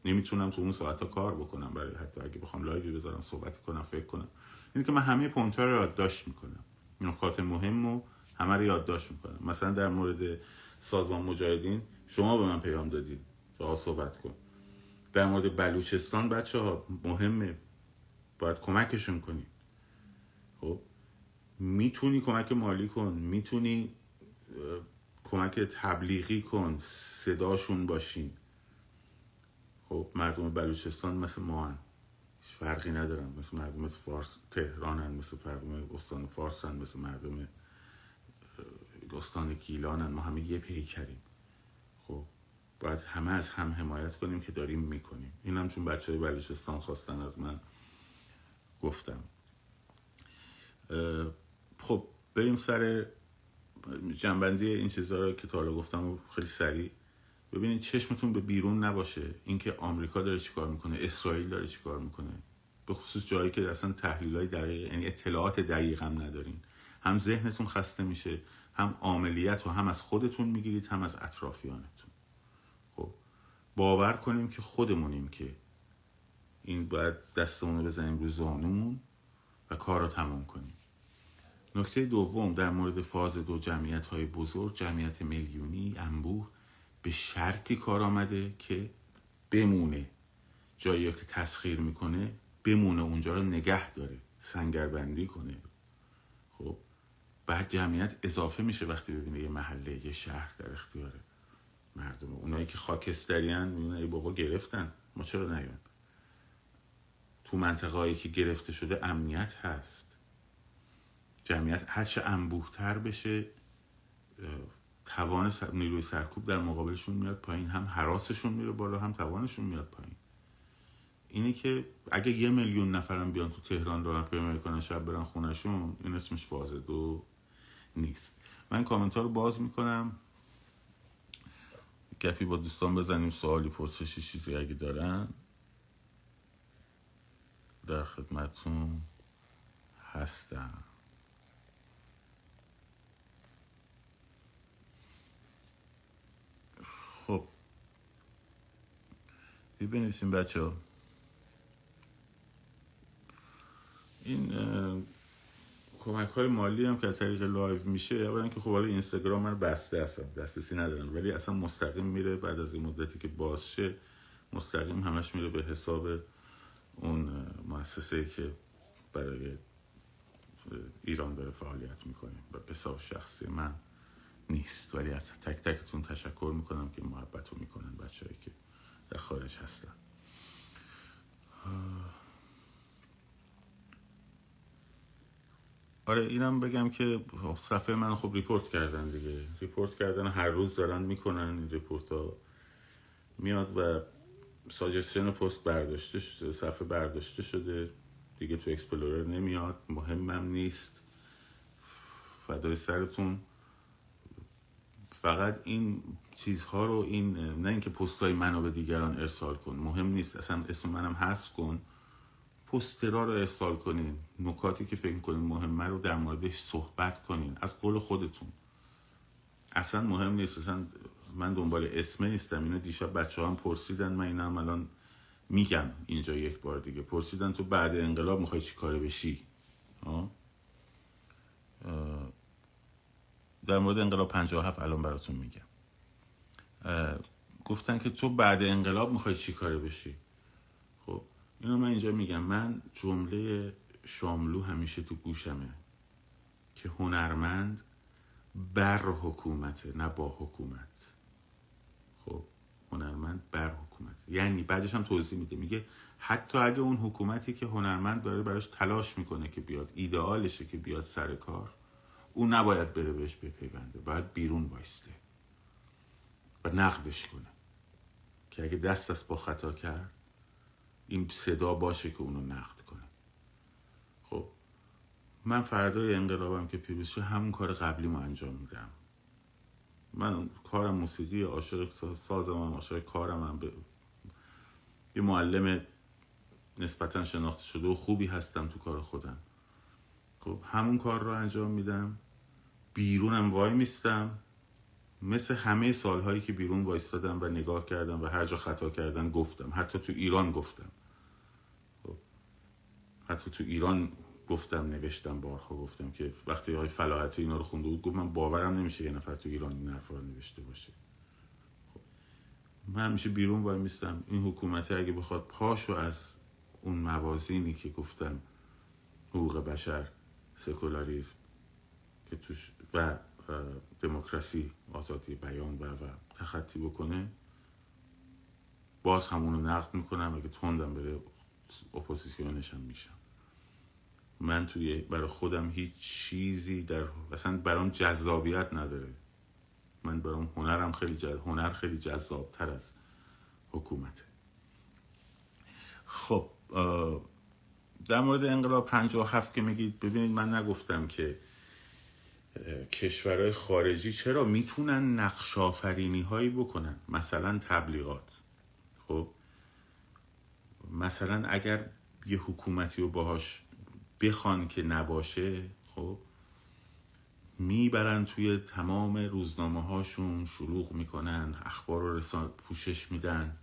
نمی‌تونم تو اون ساعت ها کار بکنم برای حتی اگه بخوام live ی بذارم صحبت کنم فکر کنم. اینه که من همه point رو یادداشت می‌کنم. نکات مهم رو همه رو یادداشت می‌کنم. مثلا در مورد سازمان مجاهدین شما به من پیام دادید تا صحبت کن. در مورد بلوچستان بچه ها مهمه. باید کمکشون کنی. خب؟ می‌تونی کمک مالی کن. می‌تونی کمک تبلیغی کن. صداشون باشین خب مردم بلوچستان مثل ما هن. فرقی ندارن. مثل مردم فارس تهرانن مثل مردم استان فارسن مثل مردم استان گیلانن ما همه یه پیکریم. خب باید همه از هم حمایت کنیم که داریم می‌کنیم. این هم چون بچه های بلوچستان خواستن از من گفتم. خب بریم سر جنبندی این چیزها رو که تا حالا گفتم خیلی سریع. ببینید چشمتون به بیرون نباشه. اینکه آمریکا داره چیکار می‌کنه اسرائیل داره چیکار می‌کنه. به خصوص جایی که اصلا تحلیل های دقیق یعنی اطلاعات دقیق هم ندارین. هم ذهنتون خسته میشه. هم عملیت و هم از خودتون می‌گیرید هم از اطرافیانتون. خب باور کنیم که خودمونیم که این باید دستمون رو بزنیم روی زانومون و کار رو تمام کنیم. نکته دوم در مورد فاز دو جمعیت های بزرگ جمعیت میلیونی انبوه به شرطی کار آمده که بمونه. جایی که تسخیر می‌کنه بمونه اونجا رو نگه داره سنگربندی کنه. بعد جمعیت اضافه میشه وقتی ببینه یه محله یه شهر در اختیار مردم اونایی که خاکستریان میونه بابا گرفتن. ما چرا نیان تو منطقه هایی که گرفته شده امنیت هست. جمعیت هرچه انبوهتر بشه توان نیروی سرکوب در مقابلشون میاد پایین هم حراسشون میره بالا هم توانشون میاد پایین. اینه که اگه یه میلیون نفرم بیان تو تهران دارن پیمایی کنن شب برن خونشون این اسمش فاز دو نیست. من کامنت رو باز می‌کنم. گپی با دوستان بزنیم سوالی پرسشی چیزی اگه دارن. در خدمتون هستم. خب. دی بنویسیم بچه ها این کمک های مالی هم که از طریق لایو میشه اولا که خب حالا اینستاگرام من بسته هستم دسترسی ندارم ولی اصلا مستقیم میره بعد از این مدتی که باز شه مستقیم همش میره به حساب اون مؤسسه که برای ایران داره فعالیت می‌کنه. و به حساب شخصی من نیست. ولی از تک تکتون تشکر می‌کنم که محبت رو می‌کنن بچههایی که در خارج هستن. آره اینم بگم که صفحه من خب report کردن دیگه. report کردن هر روز دارن می‌کنن این report ها میاد و suggestion پست برداشته صفحه برداشته شده. دیگه تو explorer نمیاد مهمم نیست. فدای سرتون. فقط این چیزها رو این نه اینکه پستای منو به دیگران ارسال کن مهم نیست. اصلا اسم منم حذف کن. پستا رو ارسال کنین. نکاتی که فکر کنین مهمه رو در موردش صحبت کنین. از قول خودتون. اصلا مهم نیست. اصلا من دنبال اسمه نیستم. اینو دیشب بچه هم پرسیدن. من اینم الان میگم اینجا یک بار دیگه. پرسیدن تو بعد انقلاب می‌خوای چی کاره بشی؟ آه؟ در مورد انقلاب 57 الان براتون میگم. گفتن که تو بعد انقلاب می‌خوای چی کاره بشی؟ اینو من اینجا میگم. من جمله شاملو همیشه تو گوشمه که هنرمند بر حکومته نه با حکومت. خب هنرمند بر حکومت یعنی بعدش هم توضیح میده. میگه حتی اگه اون حکومتی که هنرمند داره براش تلاش می‌کنه که بیاد ایدئالشه که بیاد سر کار اون نباید بره بهش بپیونده باید بیرون بایسته و نقدش کنه. که اگه دست از با خطا کرد این صدا باشه که اونو نقد کنه. خب من فردای انقلابم که پیروز شد همون کار قبلی ما انجام میدم. من کارم موسیقی عاشق سازم هم عاشق کارم هم به یه معلم نسبتا شناخته شده و خوبی هستم تو کار خودم. خب همون کار رو انجام میدم. بیرونم وای میستم. مثل همه سالهایی که بیرون وایستادم و نگاه کردم و هر جا خطا کردن گفتم. حتی تو ایران گفتم. حتی تو ایران گفتم نوشتم بارها گفتم که وقتی های فلاحت اینا رو خونده بود گفت من باورم نمیشه یه نفر تو ایران این حرفا رو نوشته باشه. خب. من همیشه بیرون وای میستم. این حکومت اگه بخواد پاشو از اون موازینی که گفتم حقوق بشر سکولاریزم که توش و دموکراسی آزادی بیان و و تخطی بکنه باز همونو نقد می‌کنم. اگه تندم بره اپوزیسیونش هم میشم. من توی برای خودم هیچ چیزی در اصلا برام جذابیت نداره. من برام هنرم خیلی جز... هنر خیلی جذاب تر از حکومته. خب در مورد انقلاب 57 که میگید ببینید من نگفتم که کشورهای خارجی چرا می‌تونن نقش آفرینی هایی بکنن؟ مثلا تبلیغات. خب مثلا اگر یه حکومتی رو باهاش بخوان که نباشه خب می‌برن توی تمام روزنامه هاشون شلوغ می‌کنن اخبار رو رسان پوشش میدن.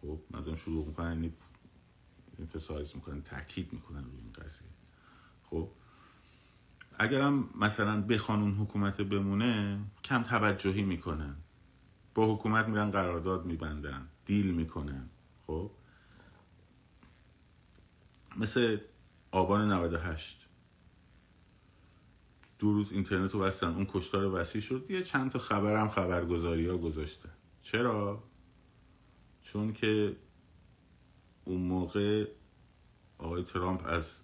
خب مثلا شلوغ می‌کنن انفسایز می‌کنن تاکید می‌کنن روی این قضیه. خب اگرم مثلا بخوان اون حکومت بمونه کم توجهی می‌کنن. با حکومت میرن قرارداد میبندن دیل می‌کنن. خب مثل آبان 98 دو روز اینترنت رو بستن. اون کشتار وسیع شد. یه چند تا خبرم خبرگزاری ها گذاشتن چرا؟ چون که اون موقع آقای ترامپ از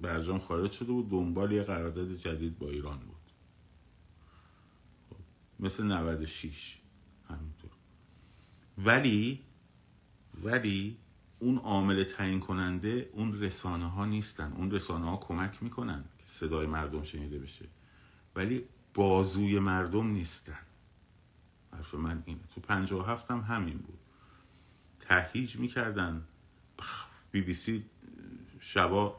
برجام خارج شده بود. دنبال یه قرارداد جدید با ایران بود. مثل 96 همینطور. ولی ولی اون عامل تعیین کننده اون رسانه ها نیستن. اون رسانه ها کمک می‌کنن که صدای مردم شنیده بشه. ولی بازوی مردم نیستن. حرف من اینه. تو پنجاه هفت هم همین بود. تهیج می‌کردن. بی بی سی شبا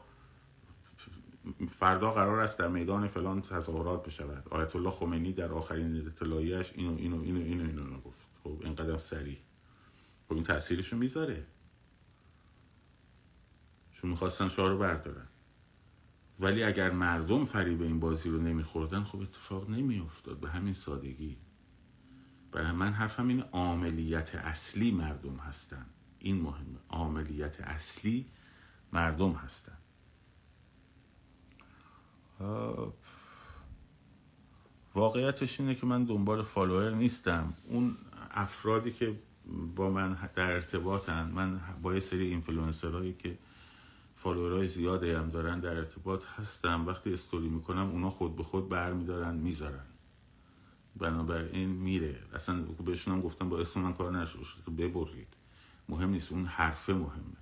فردا قرار است در میدان فلان تظاهرات بشود. آیت الله خمینی در آخرین اطلاعیش اینو اینو اینو اینو اینو, اینو گفت. خب اینقدر سریع. خب این تاثیرشو می‌ذاره. چون می‌خواستن شاه رو بردارن. ولی اگر مردم فریب این بازی رو نمیخوردن خب اتفاق نمیافتاد. به همین سادگی. برای من حرفم این عاملیت اصلی مردم هستن. این مهمه عاملیت اصلی مردم هستن. واقعیتش اینه که من دنبال follower نیستم. اون افرادی که با من در ارتباطن من با یه سری اینفلوئنسرهایی که follower های زیادی هم دارن در ارتباط هستم. وقتی استوری می‌کنم اونا خود به خود برمیدارن می‌ذارن. بنابراین میره. اصلا بهشون هم گفتم با اسم من کار نشد. تو ببرید. مهم نیست. اون حرفه مهمه.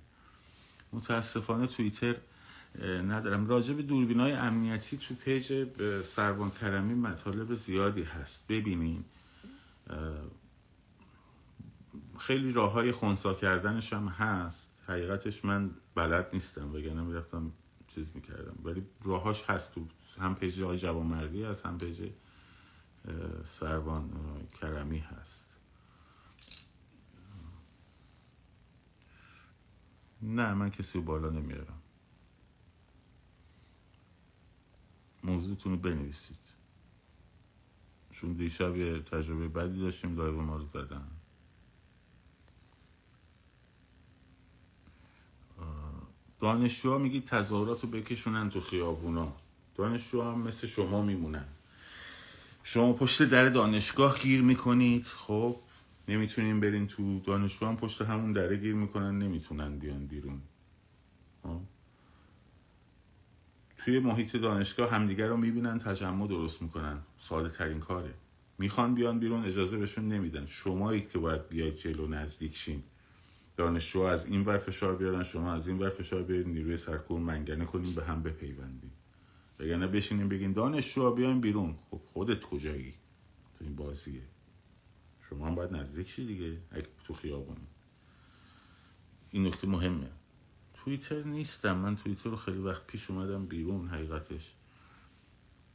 متاسفانه توییتر ندارم. راجع به دوربین های امنیتی تو page سربان کرمی مطالب زیادی هست. ببینین. خیلی راه های خونسا کردنش هم هست. حقیقتش من بلد نیستم وگرنه می‌رفتم چیز می‌کردم. ولی راهاش هست تو هم page آقای جوانمردی هست هم page سربان کرمی هست. نه من کسی بالا نمیارم موضوعتون رو بنویسید. چون دیشب یه تجربه بدی داشتیم لایو ما رو زدن. دانشجوها میگی تظاهرات رو بکشونن تو خیابونا. دانشجوها هم مثل شما میمونن. شما پشت در دانشگاه گیر می‌کنید. خب نمی‌تونین برین تو دانشجو هم پشت همون دره گیر می‌کنن نمی‌تونن بیان بیرون. خب؟ توی محیط دانشگاه همدیگر رو می‌بینن تجمع درست می‌کنن. ساده ترین کاره. می‌خوان بیان بیرون اجازه بهشون نمیدن. شمایی که باید بیاید جلو نزدیک شین. دانشجو از این ور فشار بیارن شما از این ور فشار بیارین نیروی سرکون منگنه کنیم به هم بپیوندیم وگرنه بشینیم بگین دانشجو بیاین بیرون. خب خودت کجایی؟ تو این بازیه. شما هم باید نزدیک شی دیگه اگه تو خیابونی. این نکته مهمه. توییتر نیستم. من توییتر رو خیلی وقت پیش اومدم بیرون حقیقتش.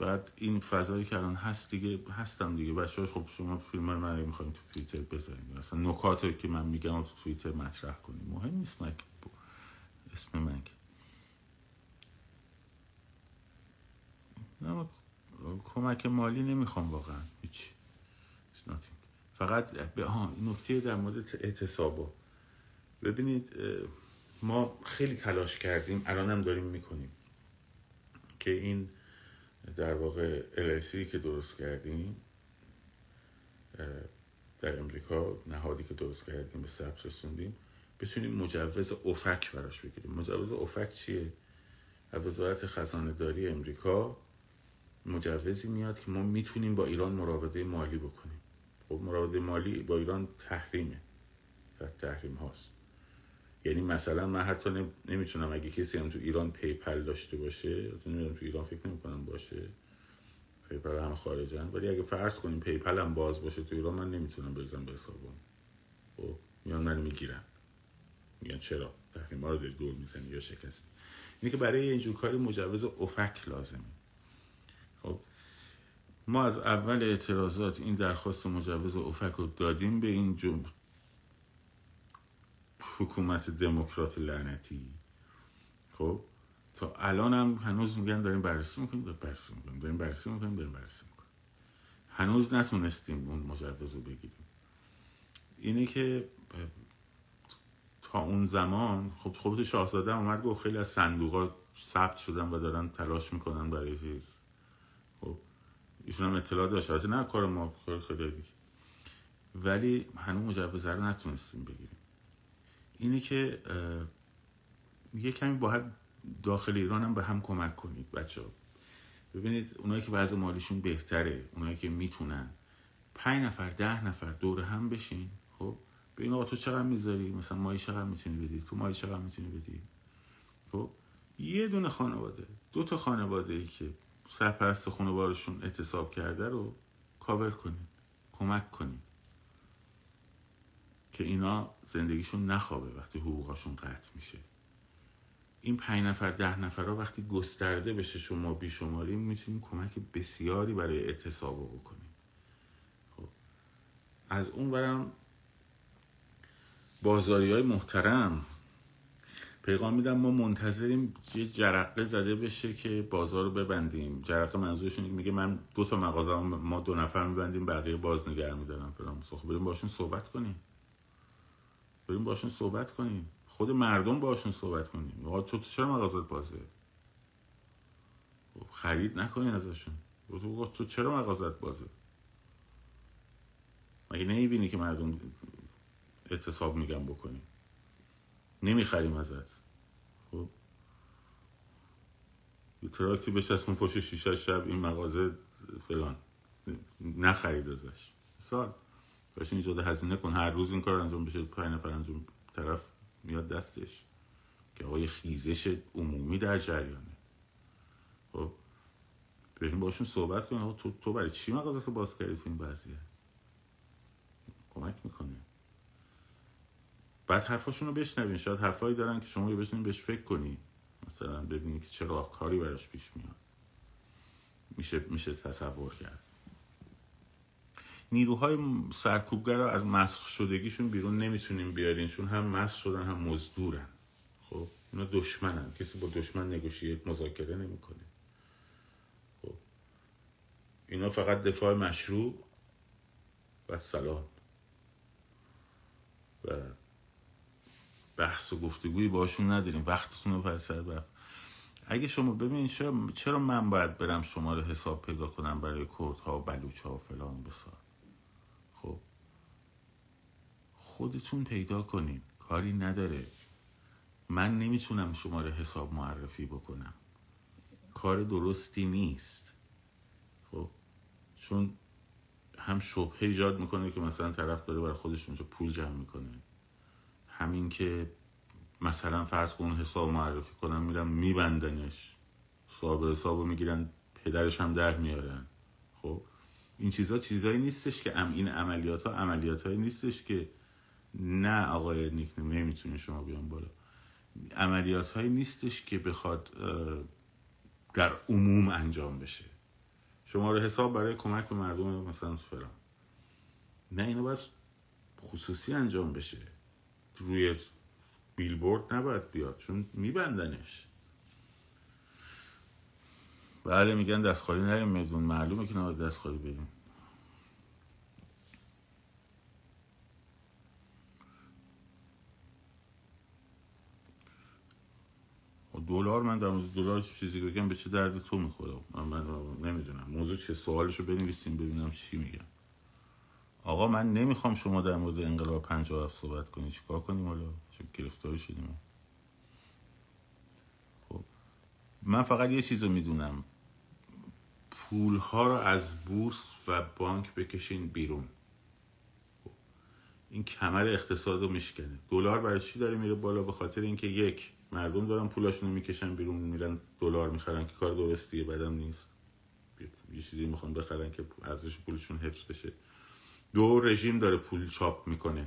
بعد این فضایی که الان هست دیگه هستم دیگه. بچه خب شما فیلم های من تو توییتر بذاریم اصلا نکات که من میگم تو توییتر مطرح کنیم مهم نیست من اسم من نه کمک مالی نمی‌خوام واقعا. هیچ. فقط به ها نکته در مورد اعتصابا. ببینید ما خیلی تلاش کردیم الان هم داریم می‌کنیم که این در واقع LLC که درست کردیم در امریکا نهادی که درست کردیم به ثبت رسوندیم بتونیم مجوز OFAC براش بگیریم. مجوز OFAC چیه؟ از وزارت خزانه داری امریکا مجوزی میاد که ما می‌تونیم با ایران مراوده مالی بکنیم. خب مراوده مالی با ایران تحریمه. تحریم هاست. یعنی مثلا من حتی نمی‌تونم اگه کسی هم تو ایران PayPal داشته باشه نمی‌دونم تو ایران فکر نمی‌کنم باشه. PayPal هم خارجن. ولی اگه فرض کنیم PayPal هم باز باشه تو ایران من نمی‌تونم بریزم به حسابم. خب میان منو می‌گیرن. میگن چرا؟ ها رو دور می‌زنی یا شکست اینه که برای اینجور کاری مجوز افک لازمه. خب ما از اول اعتراضات این درخواست مجوز افک رو دادیم به این حکومت دموکرات لعنتی. خب؟ تا الان هم هنوز میگن داریم بررسی می‌کنیم داریم بررسی می‌کنیم داریم بررسی می‌کنیم داریم بررسی می‌کنیم. هنوز نتونستیم اون مجوز رو بگیریم. اینه که تا اون زمان خب خب شاهزاده اومد گفت خیلی از صندوق ثبت شدن و دارن تلاش می‌کنن برای چیز. خب؟ ایشون هم اطلاع داشت. نه کار ما خیلی دیگه. ولی هنوز مجوز رو نتونستیم بگیریم. اینه که یه کمی باید داخل ایران هم به هم کمک کنید بچه ببینید اونایی که وضع مالیشون بهتره اونایی که می‌تونن پنج نفر ده نفر دور هم بشین. خب؟ به این تو چقدر می‌ذاری؟ مثلا مایی چقدر می‌تونی بدی؟ تو مایی چقدر می‌تونی بدی؟ خب؟ یه دونه خانواده دو تا خانواده ای که سرپرست خانوارشون اعتصاب کرده رو کاور کنید کمک کنید. که اینا زندگیشون نخوابه وقتی حقوقاشون قطع میشه. این پنج نفر ده نفر ها وقتی گسترده بشه شما بیشماری می‌تونیم کمک بسیاری برای اعتصاب بکنیم. خب. از اون برم بازاری های محترم. پیغام میدم ما منتظریم یه جرقه زده بشه که بازار رو ببندیم. جرقه منظورشون میگه من دو تا مغازه ما دو نفر میبندیم بقیه باز نگر میدارم فلان. خب بریم باشون صحبت کنیم. بریم باشون صحبت کنیم. خود مردم باشون صحبت کنیم. تو تو چرا مغازت بازه؟ خب خرید نکنین ازشون. تو تو چرا مغازت بازه؟ مگه نمی‌بینی که مردم اعتصاب میگن بکنیم؟ نمی‌خریم ازت. خب یه تراکتی بچسبون پشت شیشه شب این مغازه فلان. نخرید ازش. سال باشه ایجاد هزینه کن هر روز این کار انجام بشه پای نفر انجام طرف میاد دستش. که آقای خیزش عمومی در جریانه. خب بریم باشون صحبت کنیم. تو, تو برای چی مغازه تو باز کردی تو این وضعیت؟ کمک می‌کنه. بعد حرفاشون رو بشنوین. شاید حرفایی دارن که شما بتونین بهش فکر کنی. مثلا ببینید که چرا کاری براش پیش میاد. میشه میشه تصور کرد. نیروهای سرکوبگر رو از مسخ شدگیشون بیرون نمی‌تونیم بیارینشون هم مسخ شدن هم مزدورن. خب اینا دشمنن. کسی با دشمن نگوشیت مذاکره نمی‌کنه. خب اینا فقط دفاع مشروع و سلام. و بحث و گفتگویی باشون نداریم. وقتتون رو پر سر اگه شما ببینید چرا, چرا من باید برم شما رو حساب پیدا کنم برای کردها و بلوچ ها و فلان بسار خب خودتون پیدا کنین. کاری نداره. من نمی‌تونم شما رو حساب معرفی بکنم. کار درستی نیست. خب چون هم شبهه ایجاد می‌کنه که مثلا طرف داره برای خودش اونجا پول جمع می‌کنه. همین که مثلا فرض کن حساب معرفی کنم میرم میبندنش. صاحب حساب می‌گیرن پدرش هم در میارن. خب این چیزها چیزهایی نیستش که ام این عملیات ها عملیات نیستش که نه آقای نیک نمی‌تونه شما بیان بالا. عملیات هایی نیستش که بخواد در عموم انجام بشه. شما رو حساب برای کمک به مردم مثلا فلان. نه اینو باید خصوصی انجام بشه. روی بیلبورد نباید بیاد چون میبندنش. بله میگن دستخالی نریم میدون معلومه که نباید دستخالی بدیم. دلار من در مورد دلار چیزی بگم به چه درد تو می‌خوره؟ من, من نمی‌دونم. موضوع چه سوالشو بنویسیم ببینم چی میگم آقا من نمی‌خوام شما در مورد انقلاب 57 صحبت کنی. چیکار کنیم حالا؟ چون گرفتاری شدیم؟ خب من فقط یه چیزو می‌دونم. پول ها رو از بورس و بانک بکشین بیرون. خب. این کمر اقتصاد رو میشکنه. دلار برای چی داره میره بالا؟ به خاطر اینکه یک مردم دارن پولاشون رو می‌کشن بیرون میرن دلار می‌خرن که کار درستیه بدم نیست. یه چیزی می‌خوان بخرن که ارزش پولشون حفظ بشه. دو رژیم داره پول چاپ می‌کنه.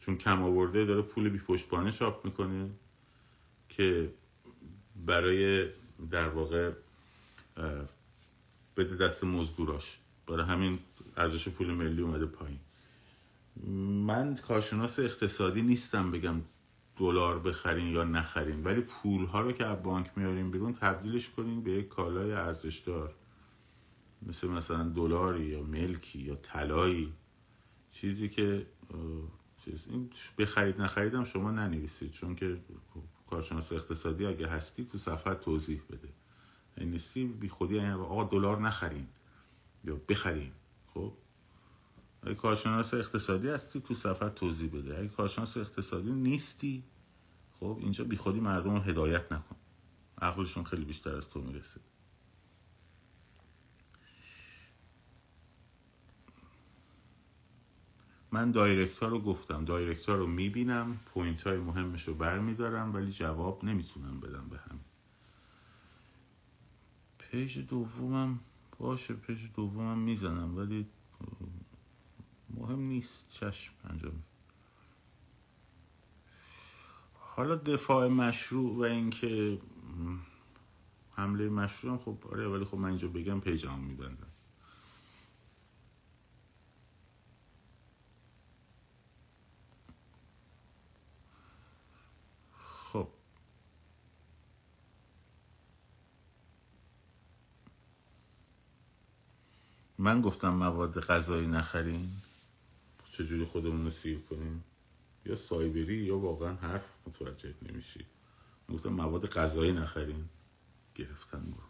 چون کم آورده داره پول بی پشتبانه چاپ می‌کنه که برای در واقع بده دست مزدوراش. برای همین ارزش پول ملی اومده پایین. من کارشناس اقتصادی نیستم بگم دلار بخرین یا نخرین ولی پول ها رو که از بانک میاریم بیرون تبدیلش کنین به یک کالای ارزشدار. مثل مثلا دلاری یا ملکی یا طلایی. چیزی که چیز این بخرید نخریدم شما ننویسید. چون که کارشناس اقتصادی اگه هستی تو صفحه توضیح بده. این نیستی بی خودی یعنی آقا دلار نخرین یا بخرین. خب؟ اگه کارشناس اقتصادی هستی تو صفحه توضیح بده. اگه کارشناس اقتصادی نیستی خب اینجا بی خودی مردم رو هدایت نکن. عقلشون خیلی بیشتر از تو می‌رسه. من direct رو گفتم. direct رو می‌بینم point های مهمش رو برمیدارم ولی جواب نمی‌تونم بدم به هم page دومم باشه page دومم می‌زنم ولی مهم نیست. چشم انجام حالا دفاع مشروع و اینکه حمله مشروع هم خب آره ولی خب من اینجا بگم پیجام میبندم. خب. من گفتم مواد غذایی نخرین. چجوری خودمون رو سیر کنیم؟ یا سایبری یا واقعا حرف متوجه نمیشی. گفتم مواد غذایی نخرین گرفتن برو.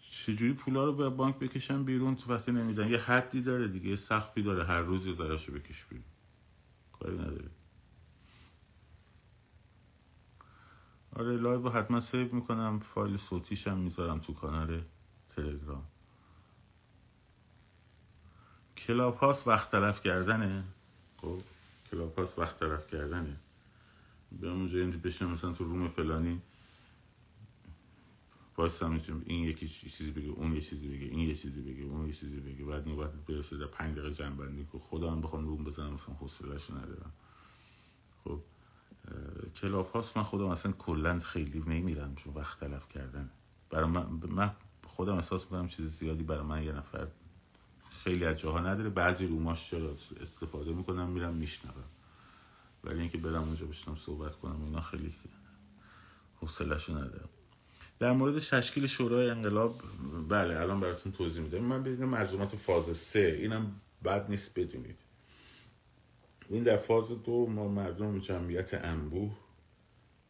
چجوری پولا رو به بانک بکشن بیرون تو وقتی نمیدن؟ یه حدی داره دیگه یه سقفی داره. هر روز یه ذرهشو بکش بیرون. کاری نداره. آره live حتما save می‌کنم. فایل صوتیش می‌ذارم تو کانال تلگرام. Clubhouse وقت تلف کردنه؟ خب Clubhouse وقت تلف کردنه. به اونجا این بشنم مثلا تو room فلانی. واسه می‌تونم این یکی چیزی بگه اون یه چیزی بگه این یه چیزی بگه اون یه چیزی بگه. بعد نوبت برسه در پنج دقیقه جمع‌بندی که خدا هم بخوام room بزنم مثلا حوصله‌اش ندارم. خب Clubhouse من خودم اصلا کلا خیلی نمیرم چون وقت تلف کردن. برای من, من خودم احساس می‌کنم چیز زیادی برای من یه نفر خیلی از جاها نداره. بعضی روماش چرا استفاده می‌کنم میرم میشنوم. ولی اینکه برم اونجا بشنم صحبت کنم اینا خیلی حوصله‌شو ندارم. در مورد تشکیل شورای انقلاب بله الان براتون توضیح میدم. من بگم مرزومات فاز سه. اینم بد نیست بدونید. این در فاز دو ما مردم جمعیت انبوه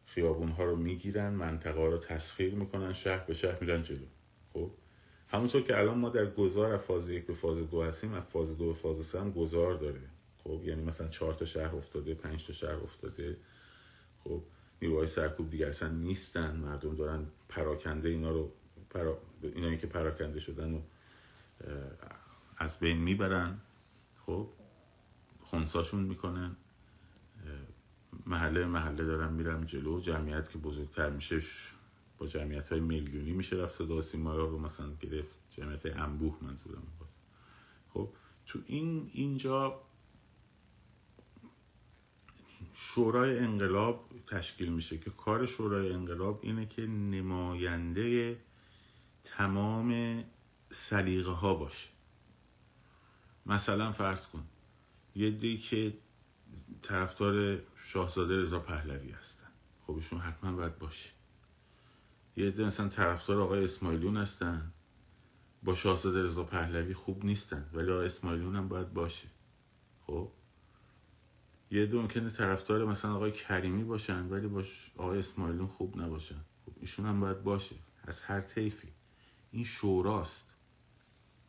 خیابون ها رو می‌گیرن منطقه ها رو تسخیر می‌کنن شهر به شهر میرن جلو. خب؟ همونطور که الان ما در گذار از فاز یک به فاز دو هستیم از فاز دو به فاز سه هم گذار داره خب یعنی مثلا چهار تا شهر افتاده پنج تا شهر افتاده. خب نیروهای سرکوب دیگه اصلا نیستن مردم دارن پراکنده اینا رو پرا... اینایی که پراکنده شدن و از بین می‌برن. خب خونساشون می‌کنن. محله محله دارن میرن جلو. جمعیت که بزرگتر میشه با جمعیت های میلیونی میشه رفت صدا سیما رو مثلا گرفت. جمعیت انبوه منظورم باز. خب تو این اینجا شورای انقلاب تشکیل میشه که کار شورای انقلاب اینه که نماینده تمام سلیقه ها باشه. مثلا فرض کن یه دی که طرفدار شاهزاده رضا پهلوی هستن. خب ایشون حتما باید باشه. یه دی مثلا طرفدار آقای اسماعیلون هستن. با شاهزاده رضا پهلوی خوب نیستن ولی آقای اسماعیلون هم باید باشه. خب؟ یه دو ممکنه طرفدار مثلا آقای کریمی باشن ولی باش آقای اسماعیلون خوب نباشن. خب ایشون هم باید باشه. از هر طیفی. این شوراست.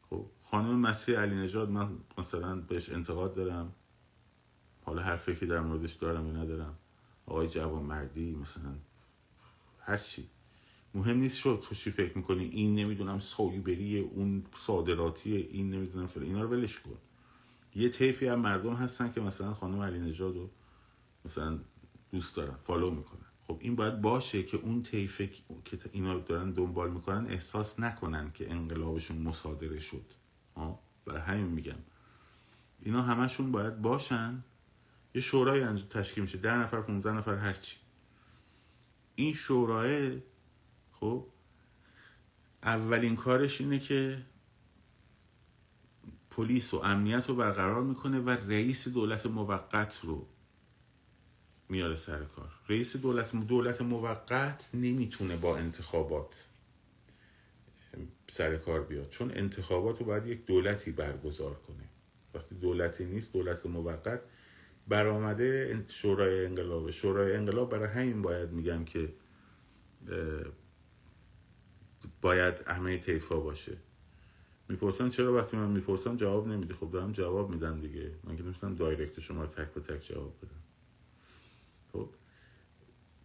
خب خانم مسیح علی نجاد من مثلا بهش انتقاد دارم. حالا هر فکری در موردش دارم یا ندارم. آقای جوان مردی مثلا. هر چی. مهم نیست شد تو چی فکر می‌کنی. این نمی‌دونم سایبری اون صادراتی این نمی‌دونم فلان. اینا رو ولش کن. یه طیفی هم مردم هستن که مثلا خانم علی نژاد رو مثلا دوست دارن فالو می‌کنن. خب این باید باشه که اون طیفه که اینا رو دارن دنبال می‌کنن احساس نکنن که انقلابشون مصادره شد. برای همین میگم. اینا همشون باید باشن. یه شورای تشکیل میشه. ده نفر 15 نفر هرچی این شورای خب اولین کارش اینه که پلیس و امنیت رو برقرار می‌کنه و رئیس دولت موقت رو میاره سر کار. رئیس دولت دولت موقت نمی‌تونه با انتخابات سر کار بیاد چون انتخابات رو باید یک دولتی برگزار کنه. وقتی دولتی نیست دولت موقت برآمده شورای انقلاب. شورای انقلاب برای همین باید میگم که باید همه طیفا باشه. می‌پرسن چرا وقتی من می‌پرسم جواب نمیدی خب دارم جواب میدم دیگه. من که نمی‌تونم دایرکت شما رو تک به تک جواب بدم. خب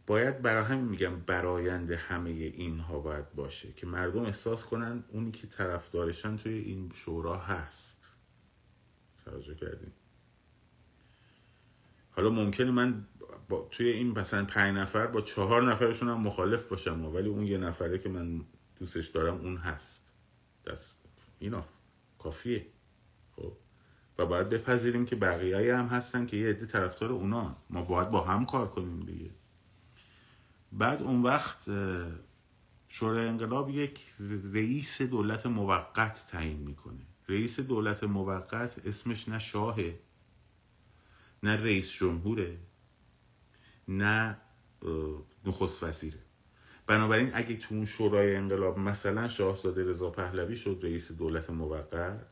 باید برای همین میگم برایند همه اینها باید باشه که مردم احساس کنن اونی که طرفدارشن توی این شورا هست. توجه کردیم حالا ممکنه من توی این مثلا پنج نفر با چهار نفرشون هم مخالف باشم ولی اون یه نفره که من دوستش دارم اون هست. دست اینا کافیه. خب. و باید بپذیریم که بقیه هم هستن که یه عده طرفدار اونا ما باید با هم کار کنیم دیگه. بعد اون وقت شورای انقلاب یک رئیس دولت موقت تعیین می‌کنه. رئیس دولت موقت اسمش نه شاهه نه رئیس جمهوره نه نخست وزیره. بنابراین اگه تو اون شورای انقلاب مثلا شاهزاده رضا پهلوی شد رئیس دولت موقت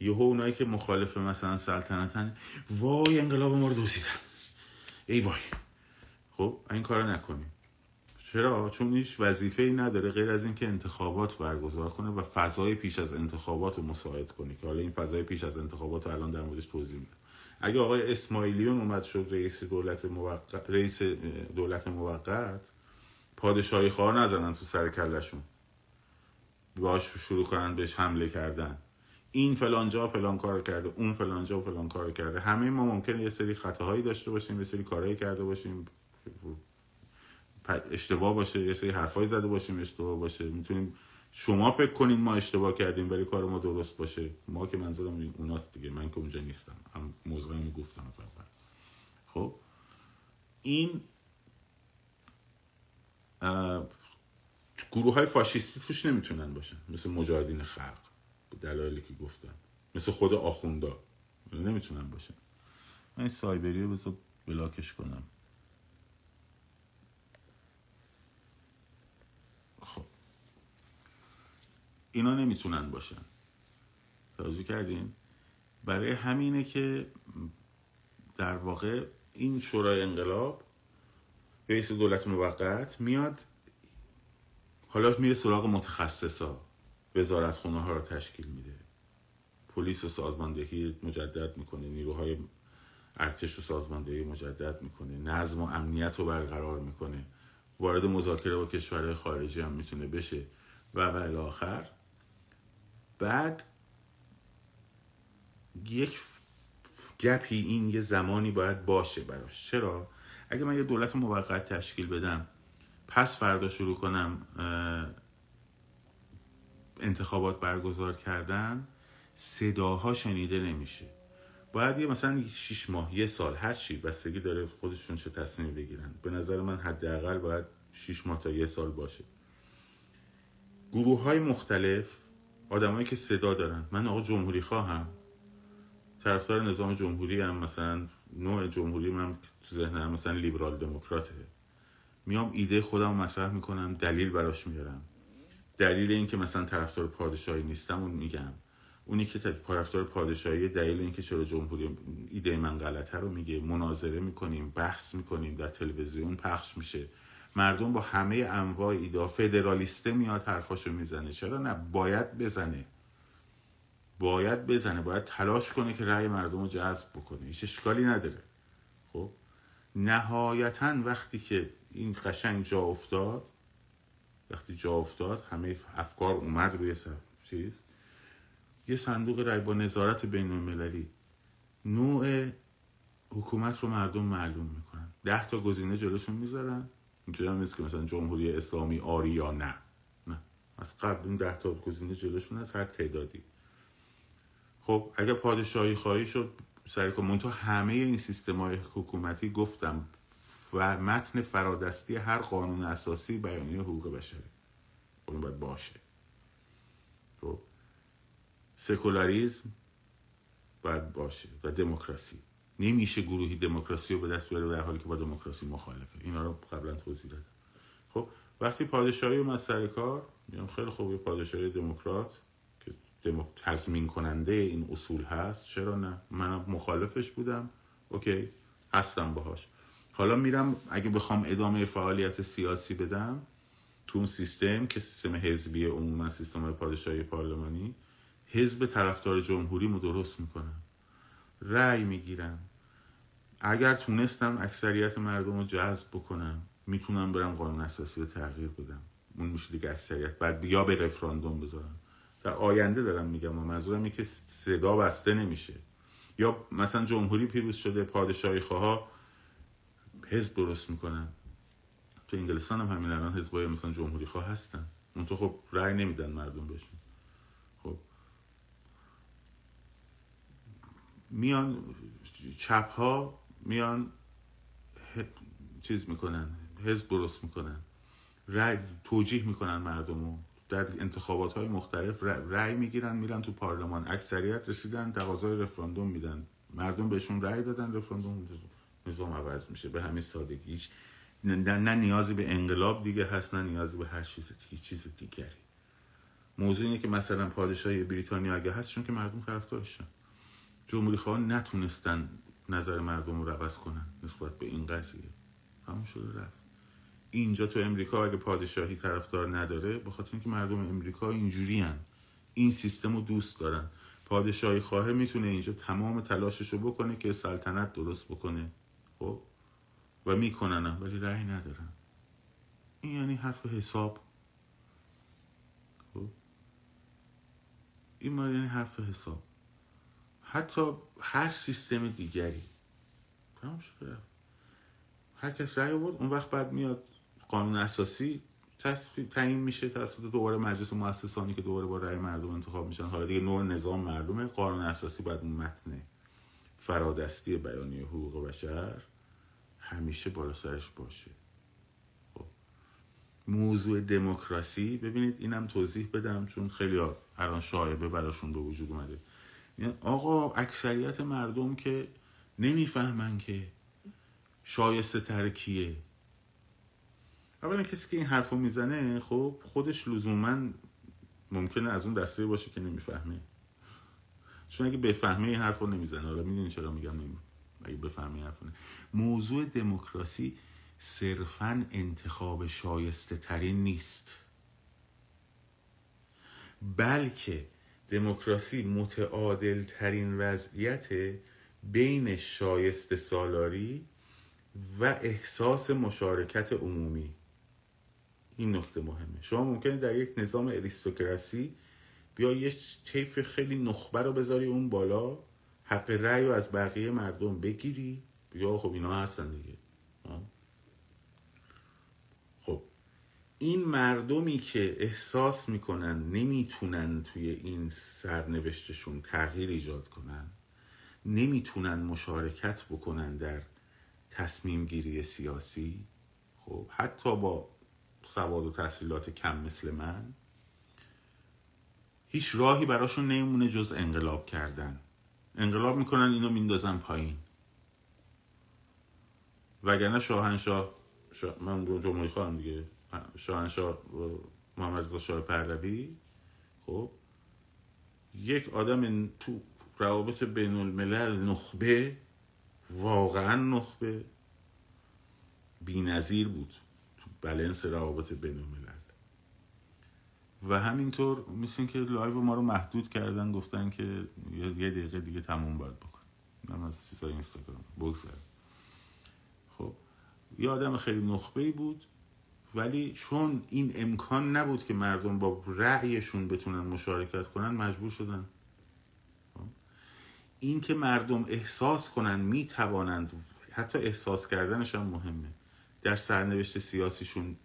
یهو اونایی که مخالف مثلا سلطنتن وای انقلاب ما رو دوزیدن ای وای. خب این کارو نکنیم. چرا؟ چون هیچ وظیفه ای نداره غیر از اینکه انتخابات برگزار کنه و فضای پیش از انتخابات رو مساعد کنه. که حالا این فضای پیش از انتخابات رو الان در موردش توضیح میدم. اگه آقای اسماعیلیون اومد شد رئیس دولت موقت رئیس دولت موقت پادشاهی خواه نزنن تو سر کلشون باش شروع کنن بهش حمله کردن. این فلان جا فلان کار کرده اون فلان جا فلان کار کرده. همه ما ممکنه یه سری خطاهایی داشته باشیم یه سری کارهایی کرده باشیم. اشتباه باشه یه سری حرفایی زده باشیم اشتباه باشه. می‌تونیم شما فکر کنید ما اشتباه کردیم ولی کار ما درست باشه. ما که منظورم اوناست دیگه. من که اونجا نیستم. هم موضوعی گفتم از اول. خب؟ این گروه های فاشیستی توش نمی‌تونن باشن. مثل مجاهدین خلق به دلایلی که گفتم. مثل خود آخوندا. نمی‌تونن باشن. من این سایبری رو بذار بلاکش کنم. خب. اینا نمی‌تونن باشن. توجه کردین؟ برای همینه که در واقع این شورای انقلاب رئیس دولت موقت میاد حالا میره سراغ متخصصا. وزارت خونه ها رو تشکیل میده. پلیس و سازماندهی مجدد می‌کنه. نیروهای ارتش و سازماندهی مجدد می‌کنه. نظم و امنیت رو برقرار می‌کنه. وارد مذاکره با کشورهای خارجی هم می‌تونه بشه. و و آخر. بعد یک گپی این یه زمانی باید باشه براش. چرا؟ اگه من یه دولت موقت تشکیل بدم پس فردا شروع کنم انتخابات برگزار کردن صداها شنیده نمیشه. باید یه مثلا شیش ماه یه سال هر چی بستگی داره خودشون چه تصمیم بگیرن. به نظر من حداقل باید شیش ماه تا یه سال باشه. گروه های مختلف آدمایی که صدا دارن. من آقا جمهوری خواهم. طرفدار نظام جمهوری هم مثلا نوع جمهوری من تو ذهنم مثلا لیبرال دموکراته. میام ایده خودم مطرح می‌کنم دلیل براش میارم. دلیل اینکه مثلا طرفدار پادشاهی نیستم اون میگم. اونی که طرفدار پادشاهی دلیل اینکه چرا جمهوری ایده من غلطه رو میگه. مناظره می‌کنیم بحث می‌کنیم در تلویزیون پخش میشه. مردم با همه انواع ایده فدرالیسته میاد حرفاشو می‌زنه. چرا نه؟ باید بزنه. باید بزنه باید تلاش کنه که رأی مردم رو جذب بکنه. هیچ اشکالی نداره. خب؟ نهایتا وقتی که این قشنگ جا افتاد وقتی جا افتاد همه افکار اومد روی چیز؟ یه صندوق رای با نظارت بین المللی نوع حکومت رو مردم معلوم می‌کنن. ده تا گزینه جلوشون می‌ذارن. اینجوری هم نیست که مثلا جمهوری اسلامی آری یا نه. نه. از قبل اون ده تا گزینه جلوشون از هر تعدادی. خب اگر پادشاهی خواهی شد سر تو همه این سیستم های حکومتی گفتم و متن فرادستی هر قانون اساسی بیانیه حقوق بشری. اون باید باشه. خب سکولاریزم باید باشه و دموکراسی. نمیشه گروهی دموکراسی رو به دست بیاره در حالی که با دموکراسی مخالفه. اینا رو قبلا توضیح دادم. خب وقتی پادشاهی اومد سر کار میگم خیلی خوب پادشاهی دموکرات. تضمین کننده این اصول هست. چرا نه؟ منم مخالفش بودم. اوکی هستم باهاش. حالا میرم اگه بخوام ادامه فعالیت سیاسی بدم تو اون سیستم که سیستم حزبی عموما سیستم پادشاهی پارلمانی حزب طرفدار جمهوری رو درست می‌کنم. رأی می‌گیرم. اگر تونستم اکثریت مردم رو جذب بکنم می‌تونم برم قانون اساسی رو تغییر بدم. اون میشه دیگه اکثریت. بعد یا به رفراندوم بذارم. در آینده دارم میگم و منظورم که صدا بسته نمیشه. یا مثلا جمهوری پیروز شده پادشاهی خواه حزب درست می‌کنن. تو انگلستان هم همین الان حزبای مثلا جمهوری خواه هستن. اون تو خب رأی نمیدن مردم بهشون. خب میان چپ ها میان چیز می‌کنن حزب درست می‌کنن. رأی توجیه می‌کنن مردم رو در انتخابات های مختلف رأی می‌گیرن میرن تو پارلمان. اکثریت رسیدن تقاضای رفراندوم میدن. مردم بهشون رأی دادن رفراندوم نظام عوض میشه. به همین سادگی. نه, نه نیازی به انقلاب دیگه هست نه نیازی به هر چیز دیگه چیز دیگری. موضوع اینه که مثلا پادشاهی بریتانیا اگه هست چون که مردم طرفدارشن. جمهوری خواه نتونستن نظر مردم رو عوض کنن نسبت به این قضیه. همون شده رفت. اینجا تو امریکا اگه پادشاهی طرفدار نداره به خاطر اینکه مردم امریکا اینجوری هن. این سیستم رو دوست دارن. پادشاهی خواهه می‌تونه اینجا تمام تلاشش رو بکنه که سلطنت درست بکنه. خب؟ و میکننم ولی رأی ندارن این یعنی حرف حساب. خب؟ این ما یعنی حرف حساب. حتی هر سیستم دیگری. تمام شده هر کس رأی آورد اون وقت بعد میاد قانون اساسی تعیین میشه توسط دوباره مجلس مؤسسانی که دوباره با رأی مردم انتخاب میشن. حالا دیگه نوع نظام معلومه. قانون اساسی اون متن فرادستی بیانیه حقوق بشر همیشه بالا سرش باشه. خب. موضوع دموکراسی ببینید اینم توضیح بدم چون خیلی الان شایبه براشون به وجود اومده. یعنی آقا اکثریت مردم که نمی‌فهمن که شایسته تر کیه؟ اولا کسی که این حرفو می‌زنه خب خودش لزوما ممکنه از اون دسته باشه که نمی‌فهمه. چون اگه بفهمه این حرفو نمی‌زنه. حالا می‌دونی چرا میگم نمی اگه بفهمه حرفو موضوع دموکراسی صرفا انتخاب شایسته ترین نیست. بلکه دموکراسی متعادل ترین وضعیت بین شایسته سالاری و احساس مشارکت عمومی. این نکته مهمه. شما ممکنه در یک نظام اریستوکراسی بیا یه طیف خیلی نخبه رو بذاری اون بالا حق رأی رو از بقیه مردم بگیری. بیا خب اینا هستن دیگه. خب این مردمی که احساس می‌کنن نمی‌تونن توی این سرنوشتشون تغییر ایجاد کنن نمی‌تونن مشارکت بکنن در تصمیم گیری سیاسی خب حتی با سواد و تحصیلات کم مثل من. هیچ راهی براشون نمیمونه جز انقلاب کردن. انقلاب می‌کنن اینو میندازن پایین. وگرنه شاهنشاه شا... من جمهوری خواهم دیگه. شاهنشاه محمد رضا شاه پهلوی. خب یک آدم تو روابط بین الملل نخبه واقعا نخبه. بی نظیر بود. بلنس روابط بین الملل. و همینطور مثل که live ما رو محدود کردن گفتن که یه دقیقه دیگه تموم باید بکن. من از چیزای اینستاگرام بگذار خب یه آدم خیلی نخبه بود ولی چون این امکان نبود که مردم با رأیشون بتونن مشارکت کنن مجبور شدن. خب؟ این که مردم احساس کنن می‌توانند حتی احساس کردنش هم مهمه. در سرنوشت سیاسیشون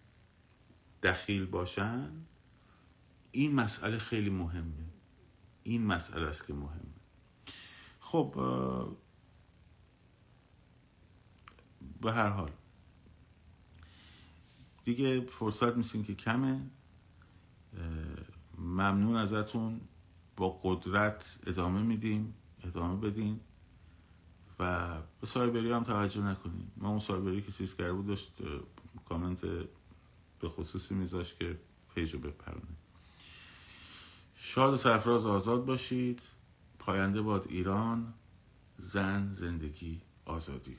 دخیل باشن این مسئله خیلی مهمه. این مسئله است که مهمه. خب به هر حال. دیگه فرصت میسین که کمه. ممنون ازتون. با قدرت ادامه میدیم. ادامه بدین. و به سایبری هم توجه نکنیم ما اون سایبری که چیز کرده بود داشت کامنت به خصوصی میذاشت که پیجو بپرونه شاد و سرفراز آزاد باشید. پاینده باد ایران. زن زندگی آزادی.